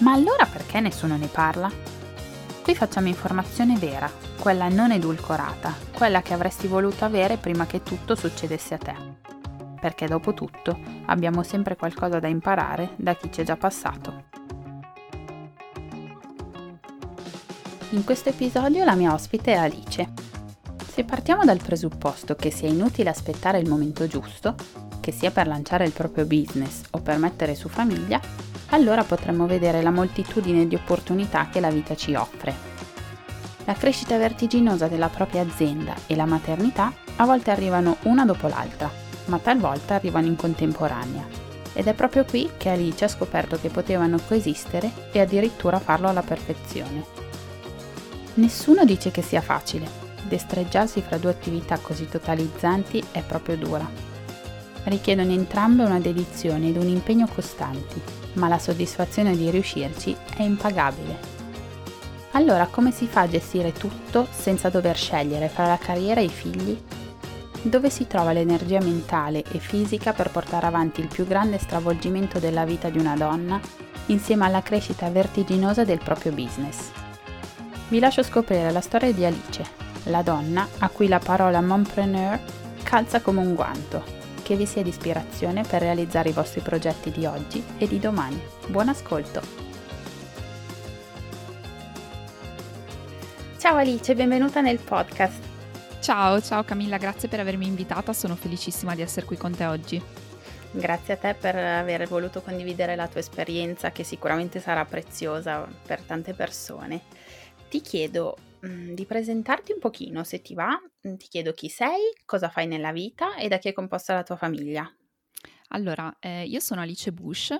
Ma allora perché nessuno ne parla? Qui facciamo informazione vera, quella non edulcorata, quella che avresti voluto avere prima che tutto succedesse a te perché dopo tutto abbiamo sempre qualcosa da imparare da chi ci è già passato. In questo episodio la mia ospite è Alice. Se partiamo dal presupposto che sia inutile aspettare il momento giusto, che sia per lanciare il proprio business o per mettere su famiglia, allora potremmo vedere la moltitudine di opportunità che la vita ci offre. La crescita vertiginosa della propria azienda e la maternità a volte arrivano una dopo l'altra ma talvolta arrivano in contemporanea. Ed è proprio qui che Alice ha scoperto che potevano coesistere e addirittura farlo alla perfezione. Nessuno dice che sia facile, destreggiarsi fra due attività così totalizzanti è proprio dura. Richiedono entrambe una dedizione ed un impegno costanti, ma la soddisfazione di riuscirci è impagabile. Allora come si fa a gestire tutto senza dover scegliere fra la carriera e i figli dove si trova l'energia mentale e fisica per portare avanti il più grande stravolgimento della vita di una donna, insieme alla crescita vertiginosa del proprio business. Vi lascio scoprire la storia di Alice, la donna a cui la parola mompreneur calza come un guanto, che vi sia di ispirazione per realizzare i vostri progetti di oggi e di domani. Buon ascolto! Ciao Alice, benvenuta nel podcast. Ciao, ciao Camilla, grazie per avermi invitata, sono felicissima di essere qui con te oggi. Grazie a te per aver voluto condividere la tua esperienza che sicuramente sarà preziosa per tante persone. Ti chiedo mm, di presentarti un pochino, se ti va, ti chiedo chi sei, cosa fai nella vita e da chi è composta la tua famiglia. Allora, eh, io sono Alice Bush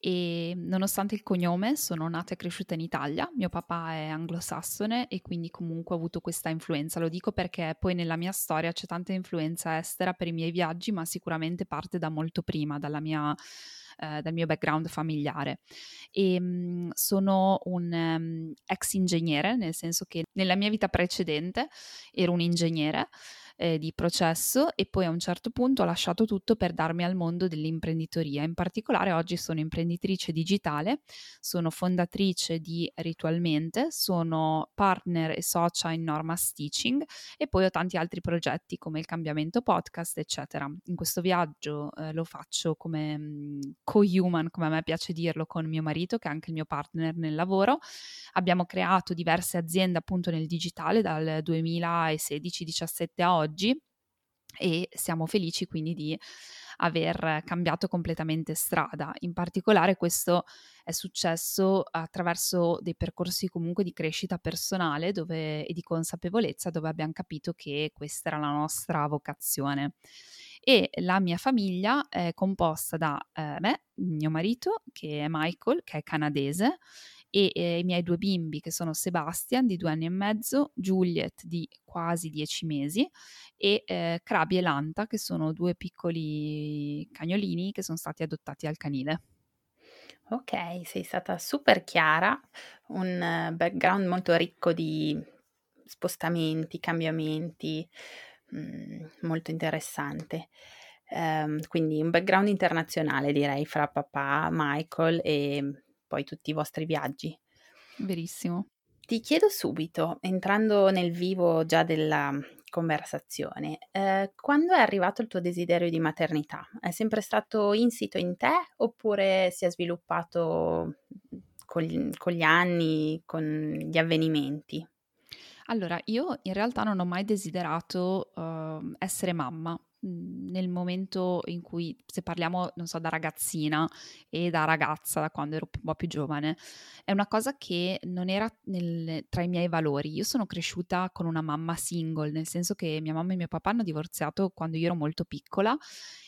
e nonostante il cognome sono nata e cresciuta in Italia, mio papà è anglosassone e quindi comunque ho avuto questa influenza, lo dico perché poi nella mia storia c'è tanta influenza estera per i miei viaggi, ma sicuramente parte da molto prima, mia, eh, dal mio background familiare. E mh, mhmm, sono un um, ex ingegnere, nel senso che nella mia vita precedente ero un ingegnere eh, di processo e poi a un certo punto ho lasciato tutto per darmi al mondo dell'imprenditoria. In particolare oggi sono imprenditrice digitale, sono fondatrice di Ritualmente, sono partner e socia in Norma Stitching e poi ho tanti altri progetti come il cambiamento podcast, eccetera. In questo viaggio eh, lo faccio come mm, co-human, come a me piace dirlo, con mio marito che è anche il mio partner nel lavoro. Abbiamo creato diverse aziende appunto nel digitale dal 2016-17 a oggi oggi e siamo felici quindi di aver cambiato completamente strada. In particolare questo è successo attraverso dei percorsi comunque di crescita personale dove, e di consapevolezza dove abbiamo capito che questa era la nostra vocazione. E la mia famiglia è composta da eh, me, mio marito, che è Michael, che è canadese, e eh, i miei due bimbi che sono Sebastian di due anni e mezzo, Juliet di quasi dieci mesi e eh, Krabi e Lanta che sono due piccoli cagnolini che sono stati adottati al canile. Ok, sei stata super chiara, un background molto ricco di spostamenti, cambiamenti, mm, molto interessante. Um, quindi un background internazionale direi fra papà, Michael e poi tutti i vostri viaggi. Verissimo. Ti chiedo subito, entrando nel vivo già della conversazione, eh, quando è arrivato il tuo desiderio di maternità? È sempre stato insito in te oppure si è sviluppato con, con gli anni, con gli avvenimenti? Allora, io in realtà non ho mai desiderato uh, essere mamma, nel momento in cui, se parliamo, non so, da ragazzina e da ragazza, da quando ero un po' più giovane, è una cosa che non era nel, tra i miei valori. Io sono cresciuta con una mamma single, nel senso che mia mamma e mio papà hanno divorziato quando io ero molto piccola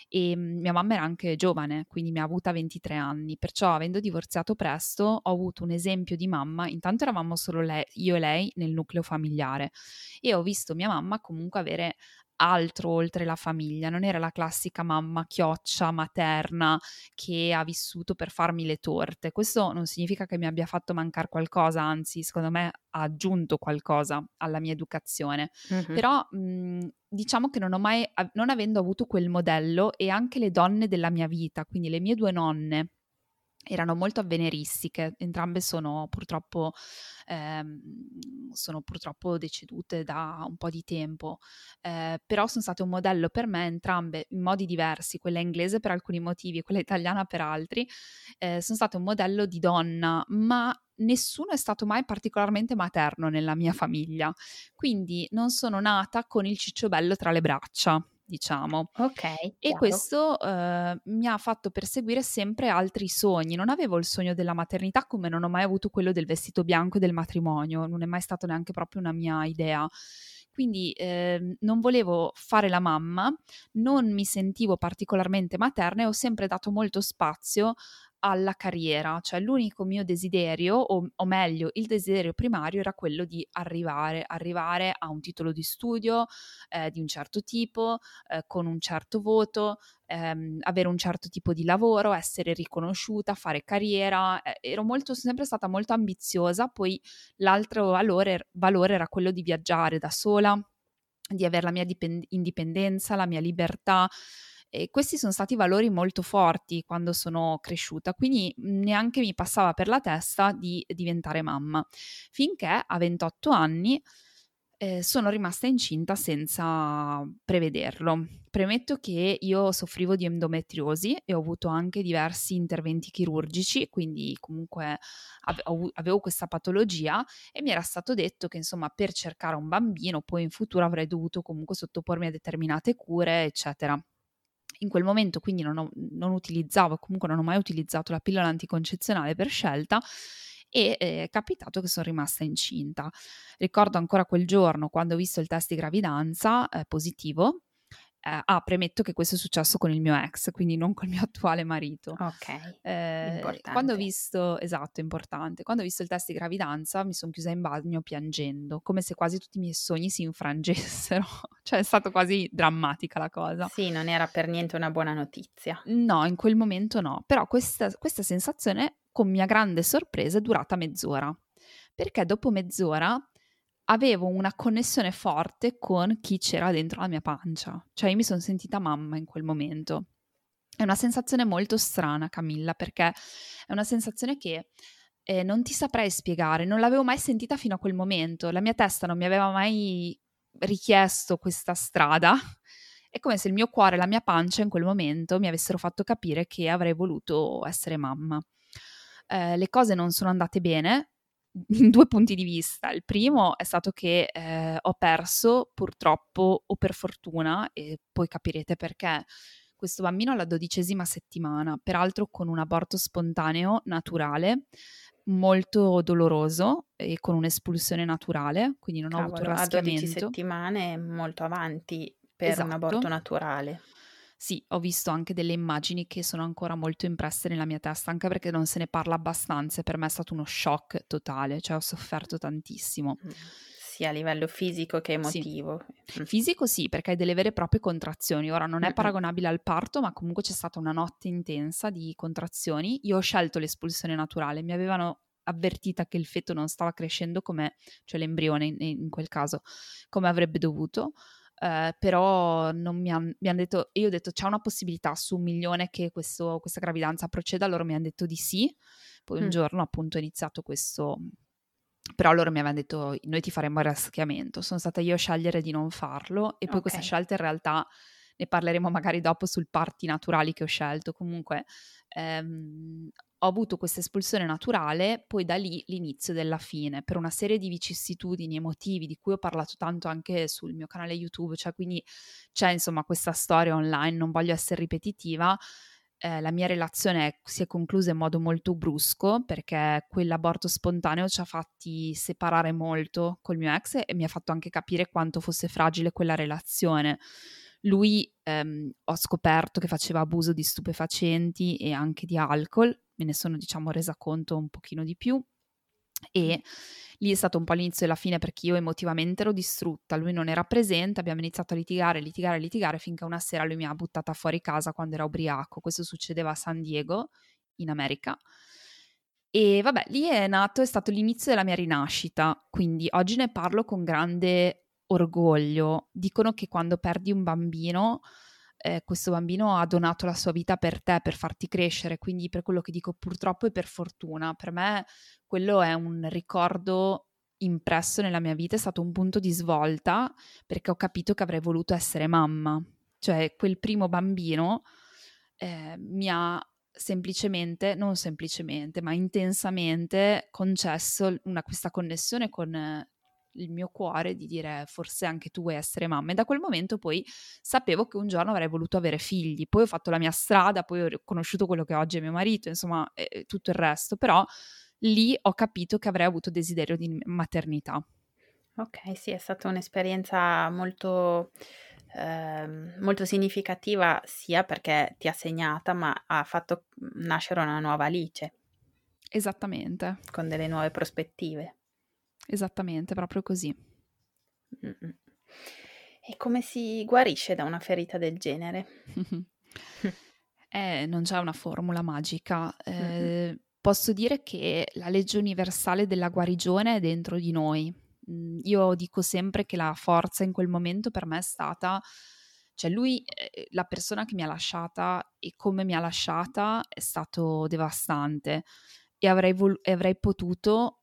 e mhmm, mia mamma era anche giovane, quindi mi ha avuta 23 anni, perciò avendo divorziato presto ho avuto un esempio di mamma, intanto eravamo solo lei, io e lei nel nucleo familiare e ho visto mia mamma comunque avere altro oltre la famiglia, non era la classica mamma chioccia materna che ha vissuto per farmi le torte. Questo non significa che mi abbia fatto mancare qualcosa, anzi, secondo me ha aggiunto qualcosa alla mia educazione. Mm-hmm. Però mh, mhmm, diciamo che non ho mai, non avendo avuto quel modello e anche le donne della mia vita, quindi le mie due nonne, erano molto avveniristiche, entrambe sono purtroppo, ehm, sono purtroppo decedute da un po' di tempo, eh, però sono state un modello per me entrambe in modi diversi, quella inglese per alcuni motivi e quella italiana per altri, eh, sono state un modello di donna, ma nessuno è stato mai particolarmente materno nella mia famiglia, quindi non sono nata con il cicciobello tra le braccia diciamo. Ok. E chiaro. questo eh, mi ha fatto perseguire sempre altri sogni. Non avevo il sogno della maternità come non ho mai avuto quello del vestito bianco e del matrimonio, non è mai stato neanche proprio una mia idea. Quindi eh, non volevo fare la mamma, non mi sentivo particolarmente materna e ho sempre dato molto spazio alla carriera, cioè l'unico mio desiderio, o, o, meglio, il desiderio primario era quello di arrivare, arrivare a un titolo di studio eh, di un certo tipo, eh, con un certo voto, ehm, avere un certo tipo di lavoro, essere riconosciuta, fare carriera. Eh, ero molto, sempre stata molto ambiziosa, poi l'altro valore, valore era quello di viaggiare da sola, di avere la mia dipend- indipendenza, la mia libertà. E questi sono stati valori molto forti quando sono cresciuta, quindi neanche mi passava per la testa di diventare mamma, finché a 28 anni eh, sono rimasta incinta senza prevederlo. Premetto che io soffrivo di endometriosi e ho avuto anche diversi interventi chirurgici, quindi comunque ave- avevo questa patologia e mi era stato detto che insomma per cercare un bambino poi in futuro avrei dovuto comunque sottopormi a determinate cure, eccetera in quel momento quindi non, ho, non utilizzavo, comunque non ho mai utilizzato la pillola anticoncezionale per scelta e eh, è capitato che sono rimasta incinta. Ricordo ancora quel giorno quando ho visto il test di gravidanza eh, positivo eh, ah, premetto che questo è successo con il mio ex, quindi non col mio attuale marito. Ok. Eh, quando ho visto, esatto, importante, quando ho visto il test di gravidanza mi sono chiusa in bagno piangendo, come se quasi tutti i miei sogni si infrangessero. cioè è stata quasi drammatica la cosa. Sì, non era per niente una buona notizia. No, in quel momento no, però questa, questa sensazione, con mia grande sorpresa, è durata mezz'ora. Perché dopo mezz'ora avevo una connessione forte con chi c'era dentro la mia pancia, cioè io mi sono sentita mamma in quel momento. È una sensazione molto strana, Camilla, perché è una sensazione che eh, non ti saprei spiegare, non l'avevo mai sentita fino a quel momento, la mia testa non mi aveva mai richiesto questa strada. È come se il mio cuore e la mia pancia in quel momento mi avessero fatto capire che avrei voluto essere mamma. Eh, le cose non sono andate bene, in due punti di vista. Il primo è stato che eh, ho perso purtroppo o per fortuna, e poi capirete perché, questo bambino alla dodicesima settimana, peraltro con un aborto spontaneo naturale, molto doloroso e con un'espulsione naturale, quindi non Cavolo, ho avuto raschiamento. A 12 settimane molto avanti per esatto. un aborto naturale. Sì, ho visto anche delle immagini che sono ancora molto impresse nella mia testa, anche perché non se ne parla abbastanza e per me è stato uno shock totale, cioè ho sofferto tantissimo. Mm, sia a livello fisico che emotivo. Sì. Mm. Fisico sì, perché hai delle vere e proprie contrazioni. Ora non è paragonabile al parto, ma comunque c'è stata una notte intensa di contrazioni. Io ho scelto l'espulsione naturale, mi avevano avvertita che il feto non stava crescendo come, cioè l'embrione in, in quel caso, come avrebbe dovuto eh, però non mi, han, mi hanno detto, io ho detto c'è una possibilità su un milione che questo, questa gravidanza proceda, loro mi hanno detto di sì, poi un mm. giorno appunto ho iniziato questo, però loro mi avevano detto noi ti faremo il raschiamento, sono stata io a scegliere di non farlo e poi okay. questa scelta in realtà ne parleremo magari dopo sul parti naturali che ho scelto, comunque ehm, ho avuto questa espulsione naturale, poi da lì l'inizio della fine, per una serie di vicissitudini emotivi di cui ho parlato tanto anche sul mio canale YouTube, cioè quindi c'è insomma questa storia online, non voglio essere ripetitiva. Eh, la mia relazione si è conclusa in modo molto brusco perché quell'aborto spontaneo ci ha fatti separare molto col mio ex e mi ha fatto anche capire quanto fosse fragile quella relazione lui ehm, ho scoperto che faceva abuso di stupefacenti e anche di alcol, me ne sono diciamo resa conto un pochino di più e lì è stato un po' l'inizio e la fine perché io emotivamente ero distrutta, lui non era presente, abbiamo iniziato a litigare, litigare, litigare finché una sera lui mi ha buttata fuori casa quando era ubriaco, questo succedeva a San Diego in America. E vabbè, lì è nato, è stato l'inizio della mia rinascita, quindi oggi ne parlo con grande orgoglio. Dicono che quando perdi un bambino, eh, questo bambino ha donato la sua vita per te, per farti crescere, quindi per quello che dico purtroppo e per fortuna, per me quello è un ricordo impresso nella mia vita, è stato un punto di svolta perché ho capito che avrei voluto essere mamma, cioè quel primo bambino eh, mi ha semplicemente, non semplicemente, ma intensamente concesso una, questa connessione con il mio cuore di dire forse anche tu vuoi essere mamma e da quel momento poi sapevo che un giorno avrei voluto avere figli, poi ho fatto la mia strada, poi ho conosciuto quello che oggi è mio marito, insomma e tutto il resto, però lì ho capito che avrei avuto desiderio di maternità. Ok, sì, è stata un'esperienza molto, eh, molto significativa sia perché ti ha segnata, ma ha fatto nascere una nuova Alice. Esattamente. Con delle nuove prospettive. Esattamente, proprio così. Mm-mm. E come si guarisce da una ferita del genere? eh, non c'è una formula magica. Eh, posso dire che la legge universale della guarigione è dentro di noi. Mm, io dico sempre che la forza in quel momento per me è stata, cioè lui, eh, la persona che mi ha lasciata e come mi ha lasciata è stato devastante e avrei, vol- avrei potuto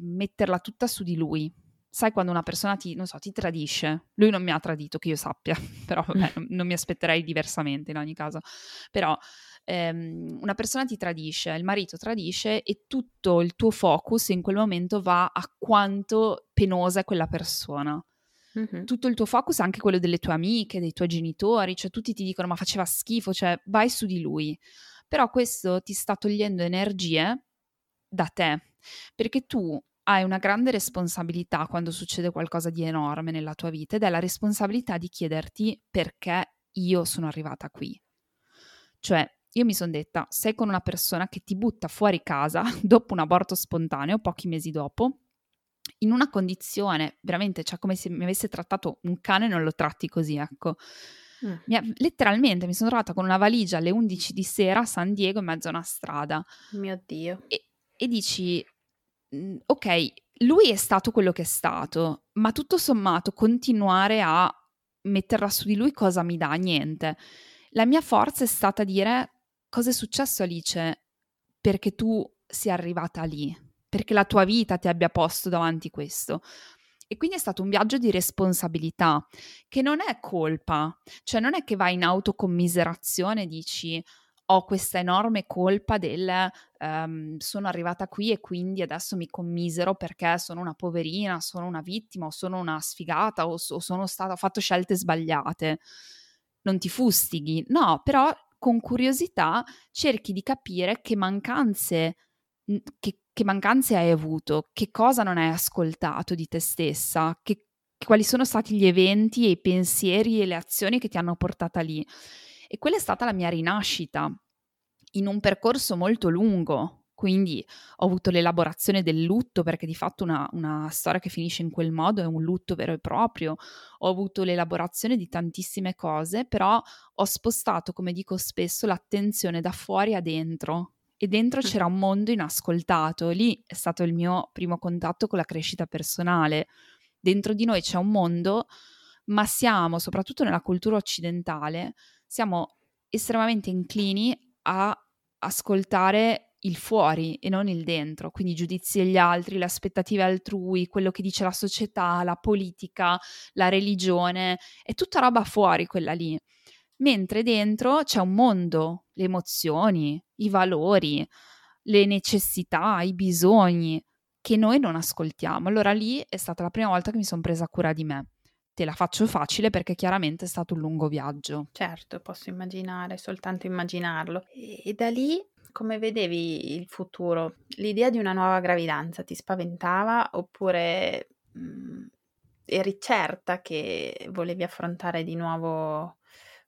metterla tutta su di lui. Sai quando una persona ti, so, ti tradisce? Lui non mi ha tradito, che io sappia, però vabbè, non, non mi aspetterei diversamente in ogni caso. Però ehm, una persona ti tradisce, il marito tradisce e tutto il tuo focus in quel momento va a quanto penosa è quella persona. Mm-hmm. Tutto il tuo focus, anche quello delle tue amiche, dei tuoi genitori, cioè tutti ti dicono ma faceva schifo, cioè vai su di lui. Però questo ti sta togliendo energie da te, perché tu hai una grande responsabilità quando succede qualcosa di enorme nella tua vita ed è la responsabilità di chiederti perché io sono arrivata qui. Cioè, io mi sono detta, sei con una persona che ti butta fuori casa dopo un aborto spontaneo, pochi mesi dopo, in una condizione veramente, cioè come se mi avesse trattato un cane, non lo tratti così, ecco. Mm. Mi ha, letteralmente mi sono trovata con una valigia alle 11 di sera a San Diego in mezzo a una strada. Mio Dio. E, e dici, ok, lui è stato quello che è stato, ma tutto sommato continuare a metterla su di lui cosa mi dà? Niente. La mia forza è stata dire cosa è successo Alice perché tu sia arrivata lì, perché la tua vita ti abbia posto davanti questo. E quindi è stato un viaggio di responsabilità, che non è colpa, cioè non è che vai in autocommiserazione e dici ho questa enorme colpa del um, sono arrivata qui e quindi adesso mi commisero perché sono una poverina, sono una vittima o sono una sfigata o, o sono stata, ho fatto scelte sbagliate. Non ti fustighi, no, però con curiosità cerchi di capire che mancanze, che, che mancanze hai avuto, che cosa non hai ascoltato di te stessa, che, quali sono stati gli eventi e i pensieri e le azioni che ti hanno portata lì. E quella è stata la mia rinascita in un percorso molto lungo. Quindi ho avuto l'elaborazione del lutto, perché di fatto una, una storia che finisce in quel modo è un lutto vero e proprio. Ho avuto l'elaborazione di tantissime cose, però ho spostato, come dico spesso, l'attenzione da fuori a dentro, e dentro c'era un mondo inascoltato. Lì è stato il mio primo contatto con la crescita personale. Dentro di noi c'è un mondo, ma siamo, soprattutto nella cultura occidentale, siamo estremamente inclini a ascoltare il fuori e non il dentro, quindi i giudizi degli altri, le aspettative altrui, quello che dice la società, la politica, la religione, è tutta roba fuori quella lì. Mentre dentro c'è un mondo, le emozioni, i valori, le necessità, i bisogni che noi non ascoltiamo. Allora lì è stata la prima volta che mi sono presa cura di me. Te la faccio facile perché chiaramente è stato un lungo viaggio. Certo, posso immaginare, soltanto immaginarlo. E, da lì come vedevi il futuro? L'idea di una nuova gravidanza ti spaventava oppure mh, mhmm, eri certa che volevi affrontare di nuovo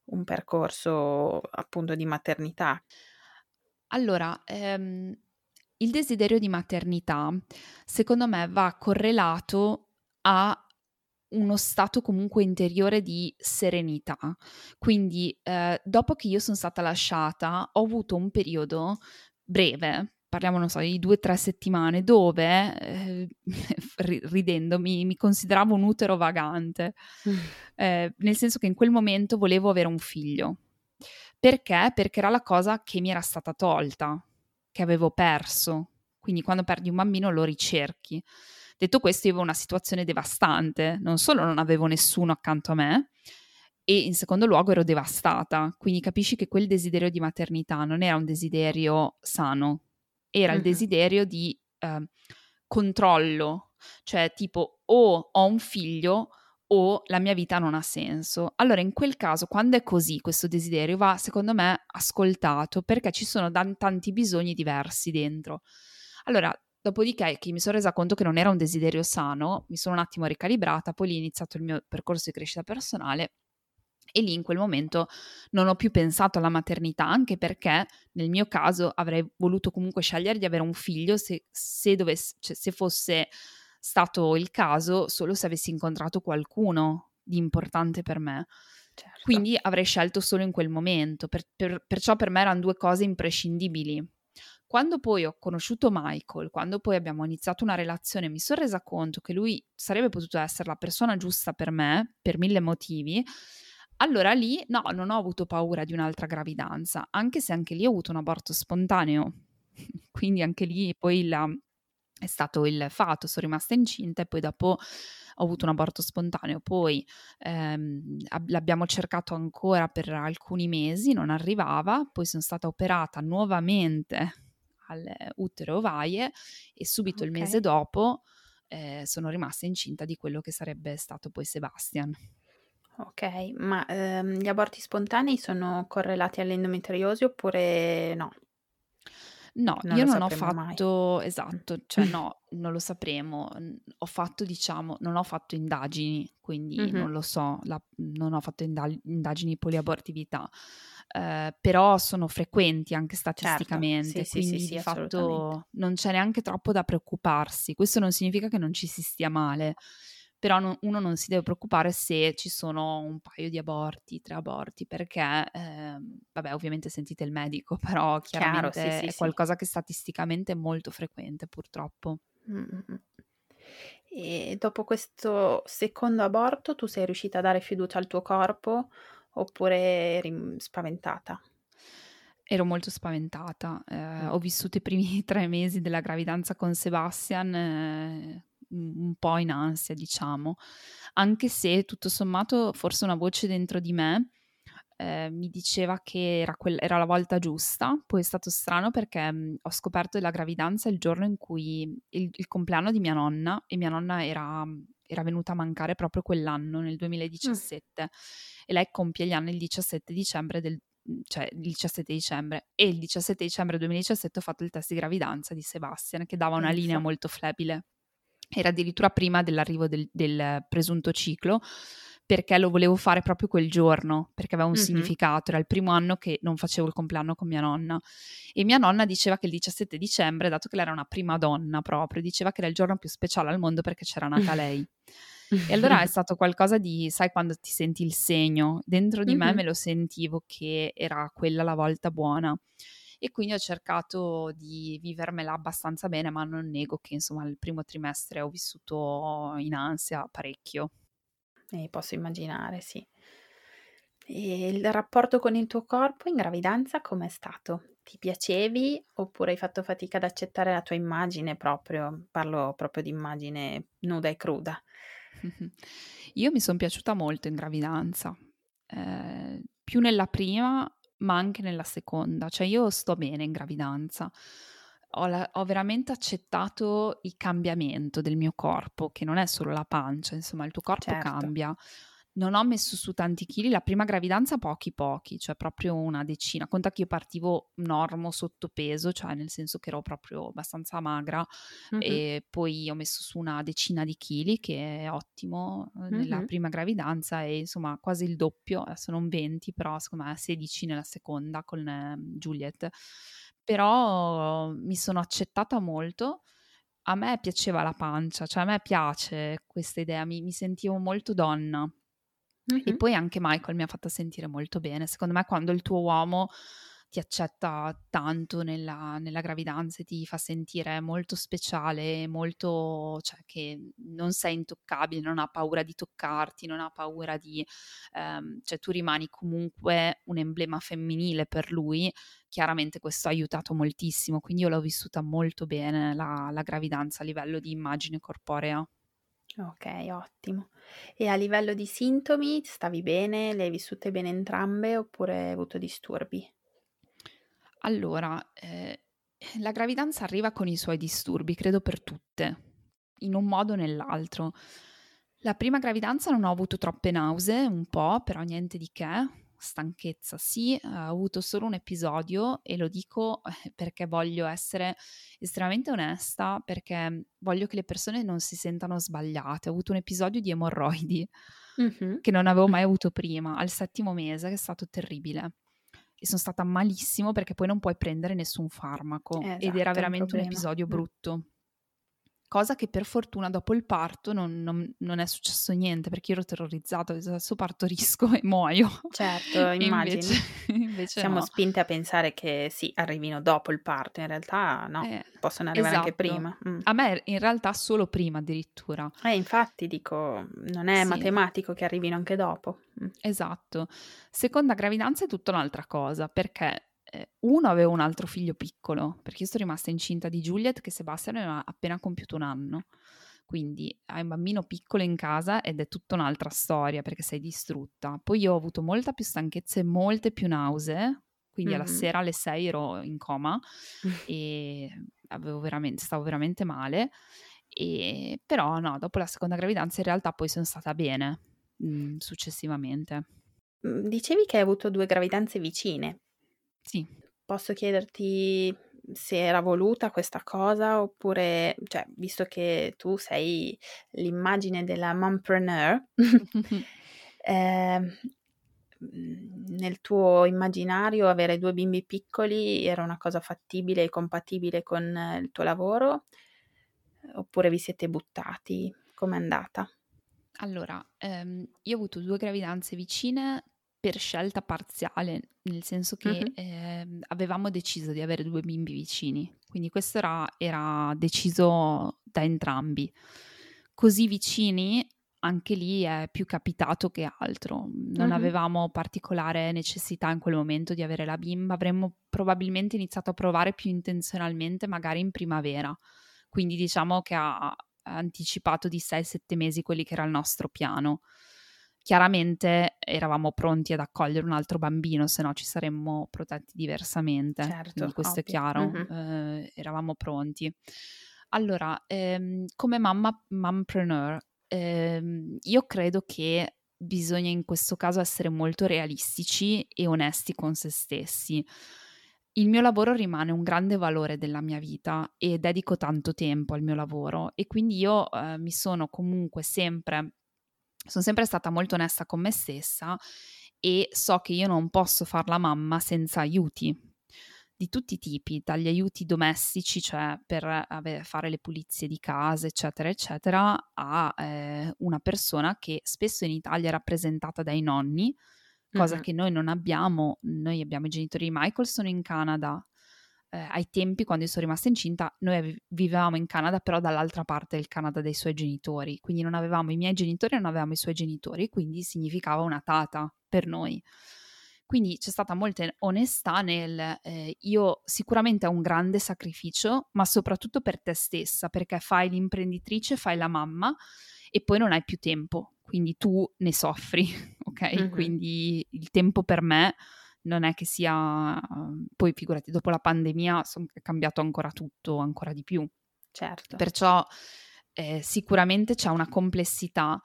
un percorso appunto di maternità? Allora, ehm, il desiderio di maternità secondo me va correlato a uno stato comunque interiore di serenità. Quindi, eh, dopo che io sono stata lasciata, ho avuto un periodo breve, parliamo, non so, di due o tre settimane, dove, eh, ridendo, mi, mi, consideravo un utero vagante, mm. eh, nel senso che in quel momento volevo avere un figlio. Perché? Perché era la cosa che mi era stata tolta, che avevo perso. Quindi quando perdi un bambino lo ricerchi. Detto questo, io avevo una situazione devastante, non solo non avevo nessuno accanto a me, e in secondo luogo ero devastata, quindi capisci che quel desiderio di maternità non era un desiderio sano, era mm-hmm. il desiderio di eh, controllo, cioè tipo o ho un figlio o la mia vita non ha senso. Allora in quel caso, quando è così questo desiderio, va secondo me ascoltato perché ci sono dan- tanti bisogni diversi dentro. Allora, Dopodiché, che mi sono resa conto che non era un desiderio sano, mi sono un attimo ricalibrata, poi lì ho iniziato il mio percorso di crescita personale e lì in quel momento non ho più pensato alla maternità, anche perché nel mio caso avrei voluto comunque scegliere di avere un figlio se, se, dovesse, cioè, se fosse stato il caso, solo se avessi incontrato qualcuno di importante per me. Certo. Quindi avrei scelto solo in quel momento, per, per, perciò per me erano due cose imprescindibili. Quando poi ho conosciuto Michael, quando poi abbiamo iniziato una relazione, mi sono resa conto che lui sarebbe potuto essere la persona giusta per me, per mille motivi. Allora lì no, non ho avuto paura di un'altra gravidanza, anche se anche lì ho avuto un aborto spontaneo. Quindi anche lì poi la, è stato il fatto, sono rimasta incinta e poi dopo ho avuto un aborto spontaneo, poi ehm, l'abbiamo cercato ancora per alcuni mesi, non arrivava, poi sono stata operata nuovamente alle utere ovaie e subito okay. il mese dopo eh, sono rimasta incinta di quello che sarebbe stato poi Sebastian. Ok, ma ehm, gli aborti spontanei sono correlati all'endometriosi oppure no? No, non io non ho fatto, mai. esatto, cioè no, non lo sapremo. Ho fatto, diciamo, non ho fatto indagini, quindi mm-hmm. non lo so, la, non ho fatto indagini poliabortività eh, però sono frequenti anche certo, statisticamente, certo, sì, quindi sì, sì, di fatto non c'è neanche troppo da preoccuparsi. Questo non significa che non ci si stia male, però no, uno non si deve preoccupare se ci sono un paio di aborti, tre aborti, perché, eh, vabbè, ovviamente sentite il medico, però chiaramente Chiaro, è qualcosa che statisticamente è molto frequente purtroppo. Mm-hmm. E dopo questo secondo aborto tu sei riuscita a dare fiducia al tuo corpo oppure eri spaventata? Ero molto spaventata. Eh, ho vissuto i primi tre mesi della gravidanza con Sebastian eh, un po' in ansia, diciamo, anche se tutto sommato forse una voce dentro di me eh, mi diceva che era, que- era, la volta giusta. Poi è stato strano perché mh, mm, ho scoperto della gravidanza il giorno in cui il, il compleanno di mia nonna e mia nonna era, era venuta a mancare proprio quell'anno, nel 2017. Mm e lei compie gli anni il 17 dicembre del mhmm, cioè il 17 dicembre e il 17 dicembre 2017 ho fatto il test di gravidanza di Sebastian che dava una linea molto flebile. Era addirittura prima dell'arrivo del, del, presunto ciclo perché lo volevo fare proprio quel giorno, perché aveva un mm-hmm. significato, era il primo anno che non facevo il compleanno con mia nonna e mia nonna diceva che il 17 dicembre, dato che lei era una prima donna proprio, diceva che era il giorno più speciale al mondo perché c'era nata lei. E allora è stato qualcosa di, sai, quando ti senti il segno, dentro di me me lo sentivo che era quella la volta buona. E quindi ho cercato di vivermela abbastanza bene, ma non nego che insomma il primo trimestre ho vissuto in ansia parecchio. Eh, posso immaginare, sì. E il rapporto con il tuo corpo in gravidanza com'è stato? Ti piacevi oppure hai fatto fatica ad accettare la tua immagine proprio? Parlo proprio di immagine nuda e cruda. Io mi son piaciuta molto in gravidanza, ehm, più nella prima, ma anche nella seconda. Cioè io sto bene in gravidanza. Ho, la, ho, veramente accettato il cambiamento del mio corpo, che non è solo la pancia, insomma, il tuo corpo certo. cambia non ho messo su tanti chili, la prima gravidanza pochi pochi, cioè proprio una decina. Conta che io partivo normo sottopeso, cioè nel senso che ero proprio abbastanza magra mm-hmm. e poi ho messo su una decina di chili, che è ottimo mm-hmm. nella prima gravidanza e insomma quasi il doppio, adesso non 20, però secondo me 16 nella seconda con eh, Juliet. Però mi sono accettata molto a me piaceva la pancia, cioè a me piace questa idea, mi, mi sentivo molto donna Mm-hmm. E poi anche Michael mi ha fatto sentire molto bene. Secondo me quando il tuo uomo ti accetta tanto nella, nella gravidanza e ti fa sentire molto speciale, molto, cioè che non sei intoccabile, non ha paura di toccarti, non ha paura di, ehm, cioè tu rimani comunque un emblema femminile per lui, chiaramente questo ha aiutato moltissimo, quindi io l'ho vissuta molto bene la, la gravidanza a livello di immagine corporea. Ok, ottimo. E a livello di sintomi, stavi bene? Le hai vissute bene entrambe oppure hai avuto disturbi? Allora, eh, la gravidanza arriva con i suoi disturbi, credo per tutte, in un modo o nell'altro. La prima gravidanza non ho avuto troppe nausee, un po', però niente di che stanchezza sì, ho avuto solo un episodio e lo dico eh, perché voglio essere estremamente onesta, perché voglio che le persone non si sentano sbagliate. Ho avuto un episodio di emorroidi mm-hmm. che non avevo mai avuto prima, al settimo mese, che è stato terribile. E sono stata malissimo perché poi non puoi prendere nessun farmaco esatto, ed era veramente un, un episodio brutto cosa che per fortuna dopo il parto non, non, non, è successo niente perché io ero terrorizzata, adesso partorisco e muoio. Certo, immagino. invece, invece Siamo no. spinte a pensare che sì, arrivino dopo il parto, in realtà no, eh, possono arrivare esatto. anche prima. Mm. A me in realtà solo prima addirittura. Eh, infatti dico, non è sì. matematico che arrivino anche dopo. Mm. Esatto. Seconda gravidanza è tutta un'altra cosa perché uno aveva un altro figlio piccolo, perché io sono rimasta incinta di Juliet che Sebastian aveva appena compiuto un anno. Quindi hai un bambino piccolo in casa ed è tutta un'altra storia perché sei distrutta. Poi io ho avuto molta più stanchezza e molte più nausee, quindi mm-hmm. alla sera alle 6 ero in coma e veramente, stavo veramente male. E, però no, dopo la seconda gravidanza in realtà poi sono stata bene mh, successivamente. Dicevi che hai avuto due gravidanze vicine, sì. Posso chiederti se era voluta questa cosa oppure, cioè, visto che tu sei l'immagine della mompreneur, eh, nel tuo immaginario avere due bimbi piccoli era una cosa fattibile e compatibile con il tuo lavoro? Oppure vi siete buttati? Com'è andata? Allora, ehm, io ho avuto due gravidanze vicine per scelta parziale, nel senso che uh-huh. eh, avevamo deciso di avere due bimbi vicini, quindi questo era, era deciso da entrambi. Così vicini anche lì è più capitato che altro. Non uh-huh. avevamo particolare necessità in quel momento di avere la bimba, avremmo probabilmente iniziato a provare più intenzionalmente magari in primavera. Quindi diciamo che ha anticipato di 6-7 mesi quelli che era il nostro piano. Chiaramente eravamo pronti ad accogliere un altro bambino, se no ci saremmo protetti diversamente. Certo, Quindi questo ovvio. è chiaro, uh-huh. eh, eravamo pronti. Allora, ehm, come mamma, mompreneur, ehm, io credo che bisogna in questo caso essere molto realistici e onesti con se stessi. Il mio lavoro rimane un grande valore della mia vita e dedico tanto tempo al mio lavoro e quindi io eh, mi sono comunque sempre sono sempre stata molto onesta con me stessa e so che io non posso fare la mamma senza aiuti di tutti i tipi, dagli aiuti domestici, cioè per ave- fare le pulizie di casa, eccetera, eccetera, a eh, una persona che spesso in Italia è rappresentata dai nonni, cosa mm-hmm. che noi non abbiamo. Noi abbiamo i genitori di Michael, sono in Canada, eh, ai tempi, quando io sono rimasta incinta, noi vivevamo in Canada, però dall'altra parte del Canada dei suoi genitori, quindi non avevamo i miei genitori e non avevamo i suoi genitori, quindi significava una tata per noi. Quindi c'è stata molta onestà nel eh, io sicuramente ho un grande sacrificio, ma soprattutto per te stessa, perché fai l'imprenditrice, fai la mamma e poi non hai più tempo, quindi tu ne soffri, ok? Mm-hmm. Quindi il tempo per me non è che sia... Poi figurati, dopo la pandemia è cambiato ancora tutto, ancora di più. Certo. Perciò eh, sicuramente c'è una complessità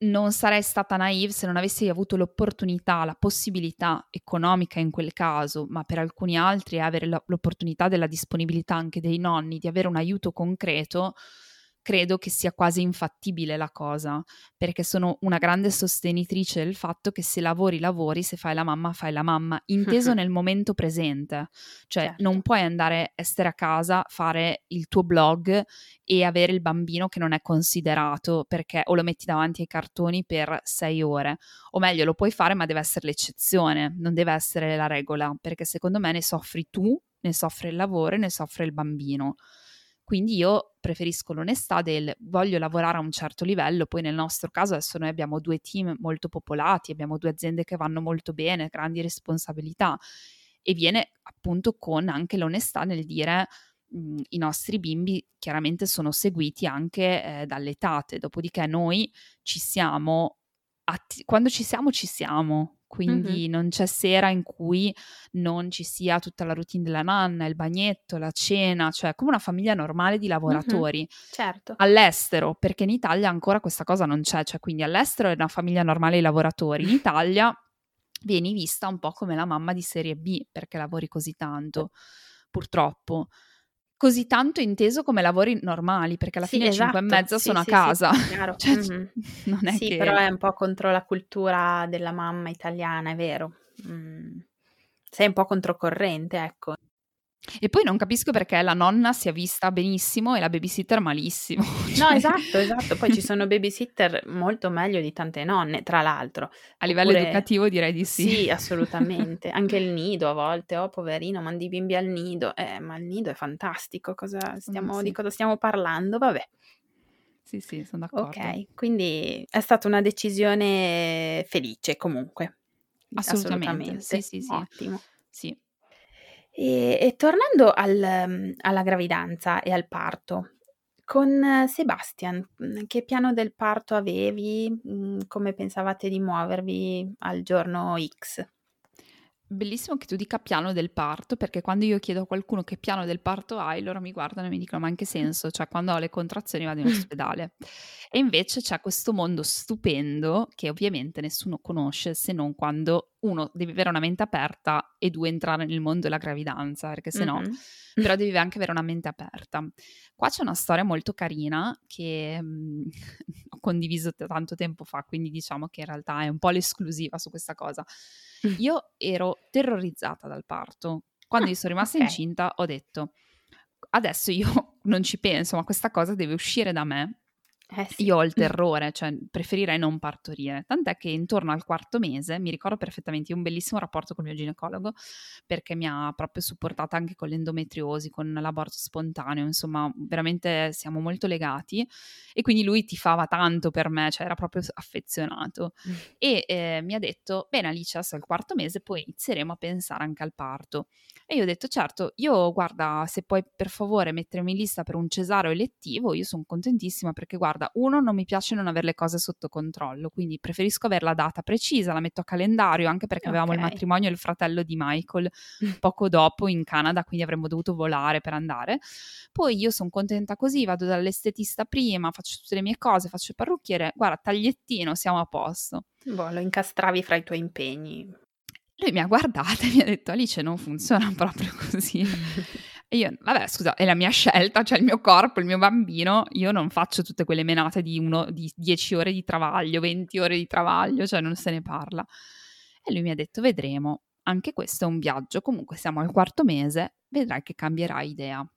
non sarei stata naive se non avessi avuto l'opportunità, la possibilità economica in quel caso, ma per alcuni altri avere l'opportunità della disponibilità anche dei nonni, di avere un aiuto concreto, credo che sia quasi infattibile la cosa, perché sono una grande sostenitrice del fatto che se lavori, lavori, se fai la mamma, fai la mamma, inteso nel momento presente. Cioè certo. non puoi andare, essere a casa, fare il tuo blog e avere il bambino che non è considerato perché o lo metti davanti ai cartoni per sei ore, o meglio lo puoi fare ma deve essere l'eccezione, non deve essere la regola, perché secondo me ne soffri tu, ne soffre il lavoro e ne soffre il bambino. Quindi io preferisco l'onestà del voglio lavorare a un certo livello, poi nel nostro caso adesso noi abbiamo due team molto popolati, abbiamo due aziende che vanno molto bene, grandi responsabilità e viene appunto con anche l'onestà nel dire mh, i nostri bimbi chiaramente sono seguiti anche eh, dalle tate, dopodiché noi ci siamo, atti- quando ci siamo ci siamo, quindi mm-hmm. non c'è sera in cui non ci sia tutta la routine della nanna, il bagnetto, la cena, cioè come una famiglia normale di lavoratori. Mm-hmm. Certo. All'estero, perché in Italia ancora questa cosa non c'è, cioè quindi all'estero è una famiglia normale di lavoratori, in Italia vieni vista un po' come la mamma di serie B perché lavori così tanto, purtroppo così tanto inteso come lavori normali, perché alla sì, fine esatto. 5 e mezza sì, sono sì, a casa. Sì, cioè, mm-hmm. non è sì che... però è un po' contro la cultura della mamma italiana, è vero. Mm. Sei un po' controcorrente, ecco. E poi non capisco perché la nonna sia vista benissimo e la babysitter malissimo. Cioè... No, esatto, esatto. Poi ci sono babysitter molto meglio di tante nonne, tra l'altro. A livello Oppure... educativo direi di sì. Sì, assolutamente. Anche il nido a volte, oh poverino, mandi i bimbi al nido. Eh, ma il nido è fantastico, cosa stiamo, sì. di cosa stiamo parlando? Vabbè. Sì, sì, sono d'accordo. Ok, quindi è stata una decisione felice comunque. Assolutamente. Assolutamente. Sì, sì, sì. Ottimo. Sì. E, e tornando al, mhmm, alla gravidanza e al parto, con Sebastian, mhmm, che piano del parto avevi? Mhmm, come pensavate di muovervi al giorno X? Bellissimo che tu dica piano del parto, perché quando io chiedo a qualcuno che piano del parto hai, loro mi guardano e mi dicono ma in che senso? Cioè quando ho le contrazioni vado in ospedale. E invece c'è questo mondo stupendo che ovviamente nessuno conosce se non quando uno devi avere una mente aperta e due entrare nel mondo della gravidanza, perché se no, mm-hmm. però devi anche avere una mente aperta. Qua c'è una storia molto carina che mh, mhmm, ho condiviso t- tanto tempo fa, quindi diciamo che in realtà è un po' l'esclusiva su questa cosa. Io ero terrorizzata dal parto. Quando ah, io sono rimasta okay. incinta ho detto, adesso io non ci penso, ma questa cosa deve uscire da me eh sì. Io ho il terrore, cioè preferirei non partorire. Tant'è che intorno al quarto mese, mi ricordo perfettamente, io ho un bellissimo rapporto con il mio ginecologo perché mi ha proprio supportata anche con l'endometriosi, con l'aborto spontaneo, insomma, veramente siamo molto legati e quindi lui tifava tanto per me, cioè era proprio affezionato. Mm. E eh, mi ha detto, bene Alice, adesso il quarto mese, poi inizieremo a pensare anche al parto. E io ho detto, certo, io guarda, se puoi per favore mettermi in lista per un cesareo elettivo, io sono contentissima perché guarda, uno, non mi piace non avere le cose sotto controllo, quindi preferisco avere la data precisa, la metto a calendario, anche perché okay. avevamo il matrimonio e il fratello di Michael poco dopo in Canada, quindi avremmo dovuto volare per andare. Poi io sono contenta così, vado dall'estetista prima, faccio tutte le mie cose, faccio il parrucchiere, guarda, tagliettino, siamo a posto. Boh, lo incastravi fra i tuoi impegni. Lui mi ha guardata e mi ha detto Alice non funziona proprio così. E io, vabbè, scusa, è la mia scelta, cioè il mio corpo, il mio bambino, io non faccio tutte quelle menate di, uno, di 10 ore di travaglio, 20 ore di travaglio, cioè non se ne parla. E lui mi ha detto, vedremo, anche questo è un viaggio, comunque siamo al quarto mese, vedrai che cambierai idea.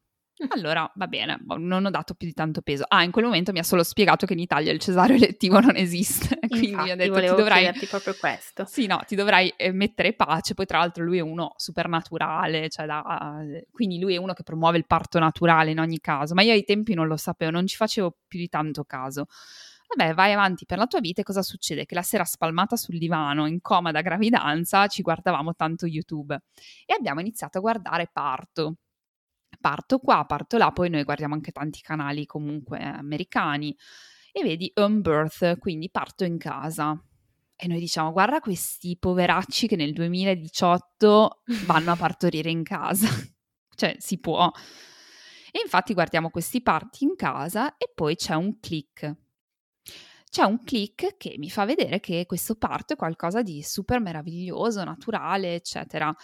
Allora, va bene, boh, non ho dato più di tanto peso. Ah, in quel momento mi ha solo spiegato che in Italia il cesareo elettivo non esiste. Quindi Infatti, mi ha detto ti dovrai... proprio questo. Sì, no, ti dovrai eh, mettere pace. Poi tra l'altro lui è uno super naturale, cioè da... quindi lui è uno che promuove il parto naturale in ogni caso. Ma io ai tempi non lo sapevo, non ci facevo più di tanto caso. Vabbè, vai avanti per la tua vita e cosa succede? Che la sera spalmata sul divano, in coma da gravidanza, ci guardavamo tanto YouTube e abbiamo iniziato a guardare Parto parto qua, parto là, poi noi guardiamo anche tanti canali comunque americani e vedi home birth, quindi parto in casa. e noi diciamo, guarda questi poveracci che nel 2018 vanno a partorire in casa. cioè, si può. E infatti guardiamo questi parti in casa e poi c'è un click. C'è un click che mi fa vedere che questo parto è qualcosa di super meraviglioso, naturale, eccetera.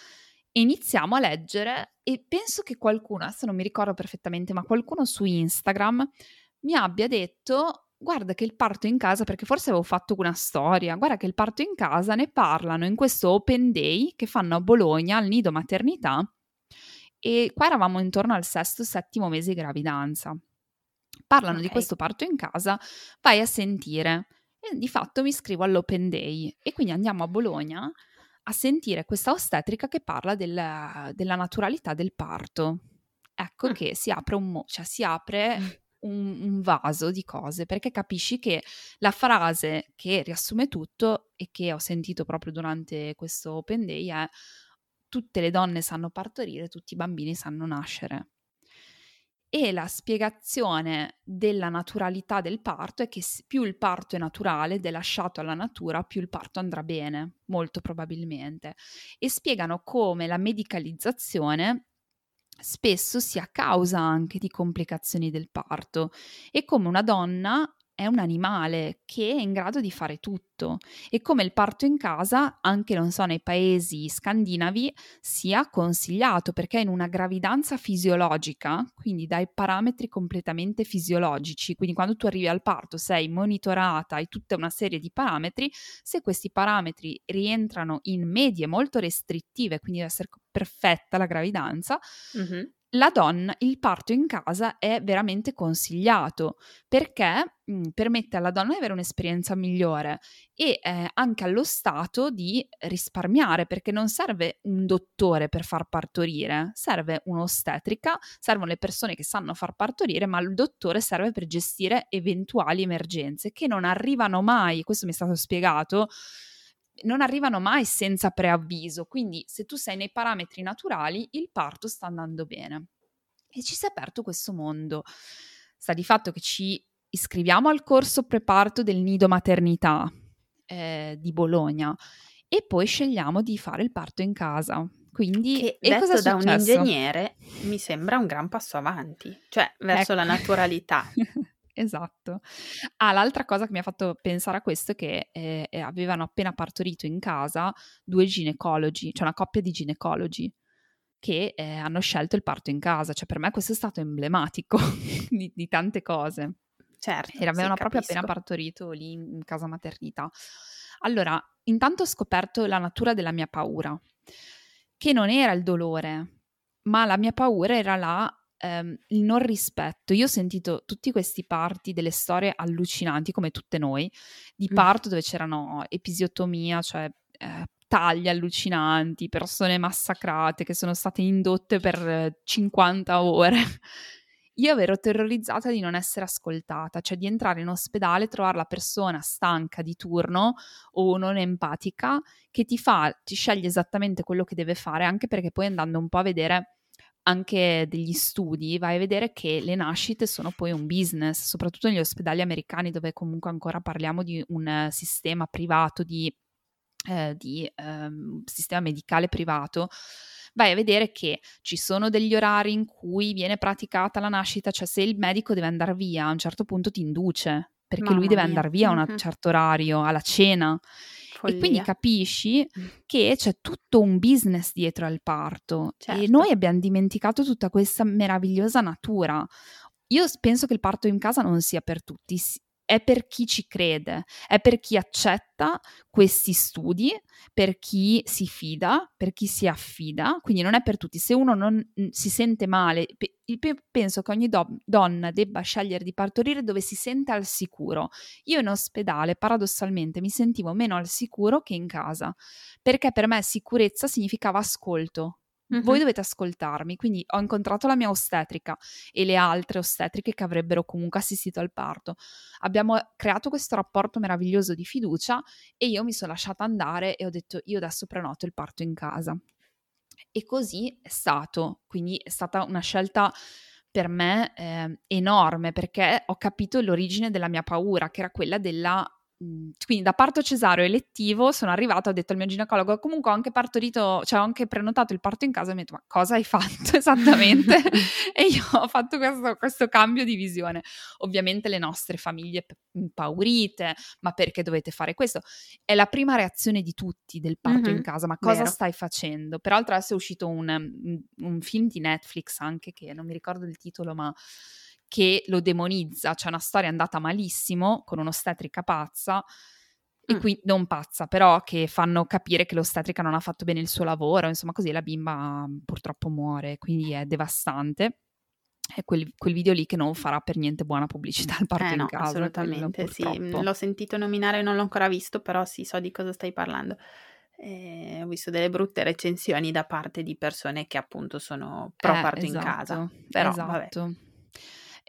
E iniziamo a leggere e penso che qualcuno, adesso non mi ricordo perfettamente, ma qualcuno su Instagram mi abbia detto guarda che il parto in casa, perché forse avevo fatto una storia, guarda che il parto in casa ne parlano in questo open day che fanno a Bologna al nido maternità e qua eravamo intorno al sesto, settimo mese di gravidanza. Parlano okay. di questo parto in casa, vai a sentire. E di fatto mi iscrivo all'Open Day e quindi andiamo a Bologna a sentire questa ostetrica che parla del, della naturalità del parto. Ecco mm. che si apre, un, mo- cioè si apre un, un, vaso di cose perché capisci che la frase che riassume tutto e che ho sentito proprio durante questo Open Day è tutte le donne sanno partorire, tutti i bambini sanno nascere. E la spiegazione della naturalità del parto è che più il parto è naturale ed è lasciato alla natura, più il parto andrà bene, molto probabilmente. E spiegano come la medicalizzazione spesso sia causa anche di complicazioni del parto e come una donna è un animale che è in grado di fare tutto. E come il parto in casa, anche non so, nei paesi scandinavi, sia consigliato perché in una gravidanza fisiologica, quindi dai parametri completamente fisiologici, quindi quando tu arrivi al parto sei monitorata, hai tutta una serie di parametri, se questi parametri rientrano in medie molto restrittive, quindi deve essere perfetta la gravidanza, mm-hmm la donna, il parto in casa è veramente consigliato perché mh, mhmm, permette alla donna di avere un'esperienza migliore e eh, anche allo Stato di risparmiare perché non serve un dottore per far partorire, serve un'ostetrica, servono le persone che sanno far partorire, ma il dottore serve per gestire eventuali emergenze che non arrivano mai, questo mi è stato spiegato non arrivano mai senza preavviso, quindi se tu sei nei parametri naturali il parto sta andando bene. E ci si è aperto questo mondo. Sta di fatto che ci iscriviamo al corso preparto del nido maternità eh, di Bologna e poi scegliamo di fare il parto in casa. Quindi, che e detto da un ingegnere mi sembra un gran passo avanti, cioè verso ecco. la naturalità. Esatto. Ah, l'altra cosa che mi ha fatto pensare a questo è che eh, eh, avevano appena partorito in casa due ginecologi, cioè una coppia di ginecologi che eh, hanno scelto il parto in casa. Cioè per me questo è stato emblematico di, di, tante cose. Certo. E avevano sì, proprio appena partorito lì in casa maternità. Allora, intanto ho scoperto la natura della mia paura, che non era il dolore, ma la mia paura era la ehm, il non rispetto. Io ho sentito tutti questi parti delle storie allucinanti, come tutte noi, di parto dove c'erano episiotomia, cioè eh, tagli allucinanti, persone massacrate che sono state indotte per 50 ore. Io ero terrorizzata di non essere ascoltata, cioè di entrare in ospedale e trovare la persona stanca di turno o non empatica che ti fa, ti sceglie esattamente quello che deve fare, anche perché poi andando un po' a vedere anche degli studi, vai a vedere che le nascite sono poi un business, soprattutto negli ospedali americani dove comunque ancora parliamo di un sistema privato, di, eh, di eh, sistema medicale privato. Vai a vedere che ci sono degli orari in cui viene praticata la nascita, cioè se il medico deve andare via a un certo punto ti induce, perché Mamma lui deve andare via a un mm-hmm. certo orario, alla cena. Follia. E quindi capisci mm. che c'è tutto un business dietro al parto certo. e noi abbiamo dimenticato tutta questa meravigliosa natura. Io penso che il parto in casa non sia per tutti, è per chi ci crede, è per chi accetta questi studi, per chi si fida, per chi si affida, quindi non è per tutti. Se uno non si sente male, penso che ogni do- donna debba scegliere di partorire dove si sente al sicuro. Io in ospedale, paradossalmente, mi sentivo meno al sicuro che in casa, perché per me sicurezza significava ascolto, Mm-hmm. Voi dovete ascoltarmi, quindi ho incontrato la mia ostetrica e le altre ostetriche che avrebbero comunque assistito al parto. Abbiamo creato questo rapporto meraviglioso di fiducia e io mi sono lasciata andare e ho detto io adesso prenoto il parto in casa. E così è stato, quindi è stata una scelta per me eh, enorme perché ho capito l'origine della mia paura, che era quella della quindi da parto cesareo elettivo sono arrivata, ho detto al mio ginecologo, comunque ho anche partorito, cioè ho anche prenotato il parto in casa e mi ha detto ma cosa hai fatto esattamente? e io ho fatto questo, questo, cambio di visione. Ovviamente le nostre famiglie impaurite, ma perché dovete fare questo? È la prima reazione di tutti del parto mm-hmm, in casa, ma cosa vero. stai facendo? Peraltro adesso è uscito un, un film di Netflix anche che non mi ricordo il titolo, ma che lo demonizza, c'è una storia andata malissimo con un'ostetrica pazza e mm. qui non pazza, però che fanno capire che l'ostetrica non ha fatto bene il suo lavoro, insomma così la bimba purtroppo muore, quindi è devastante. È quel, quel video lì che non farà per niente buona pubblicità al parto eh in no, casa. Assolutamente, quello, sì. L'ho sentito nominare, non l'ho ancora visto, però sì, so di cosa stai parlando. Eh, ho visto delle brutte recensioni da parte di persone che appunto sono pro eh, parto esatto, in casa. Però, esatto. Vabbè.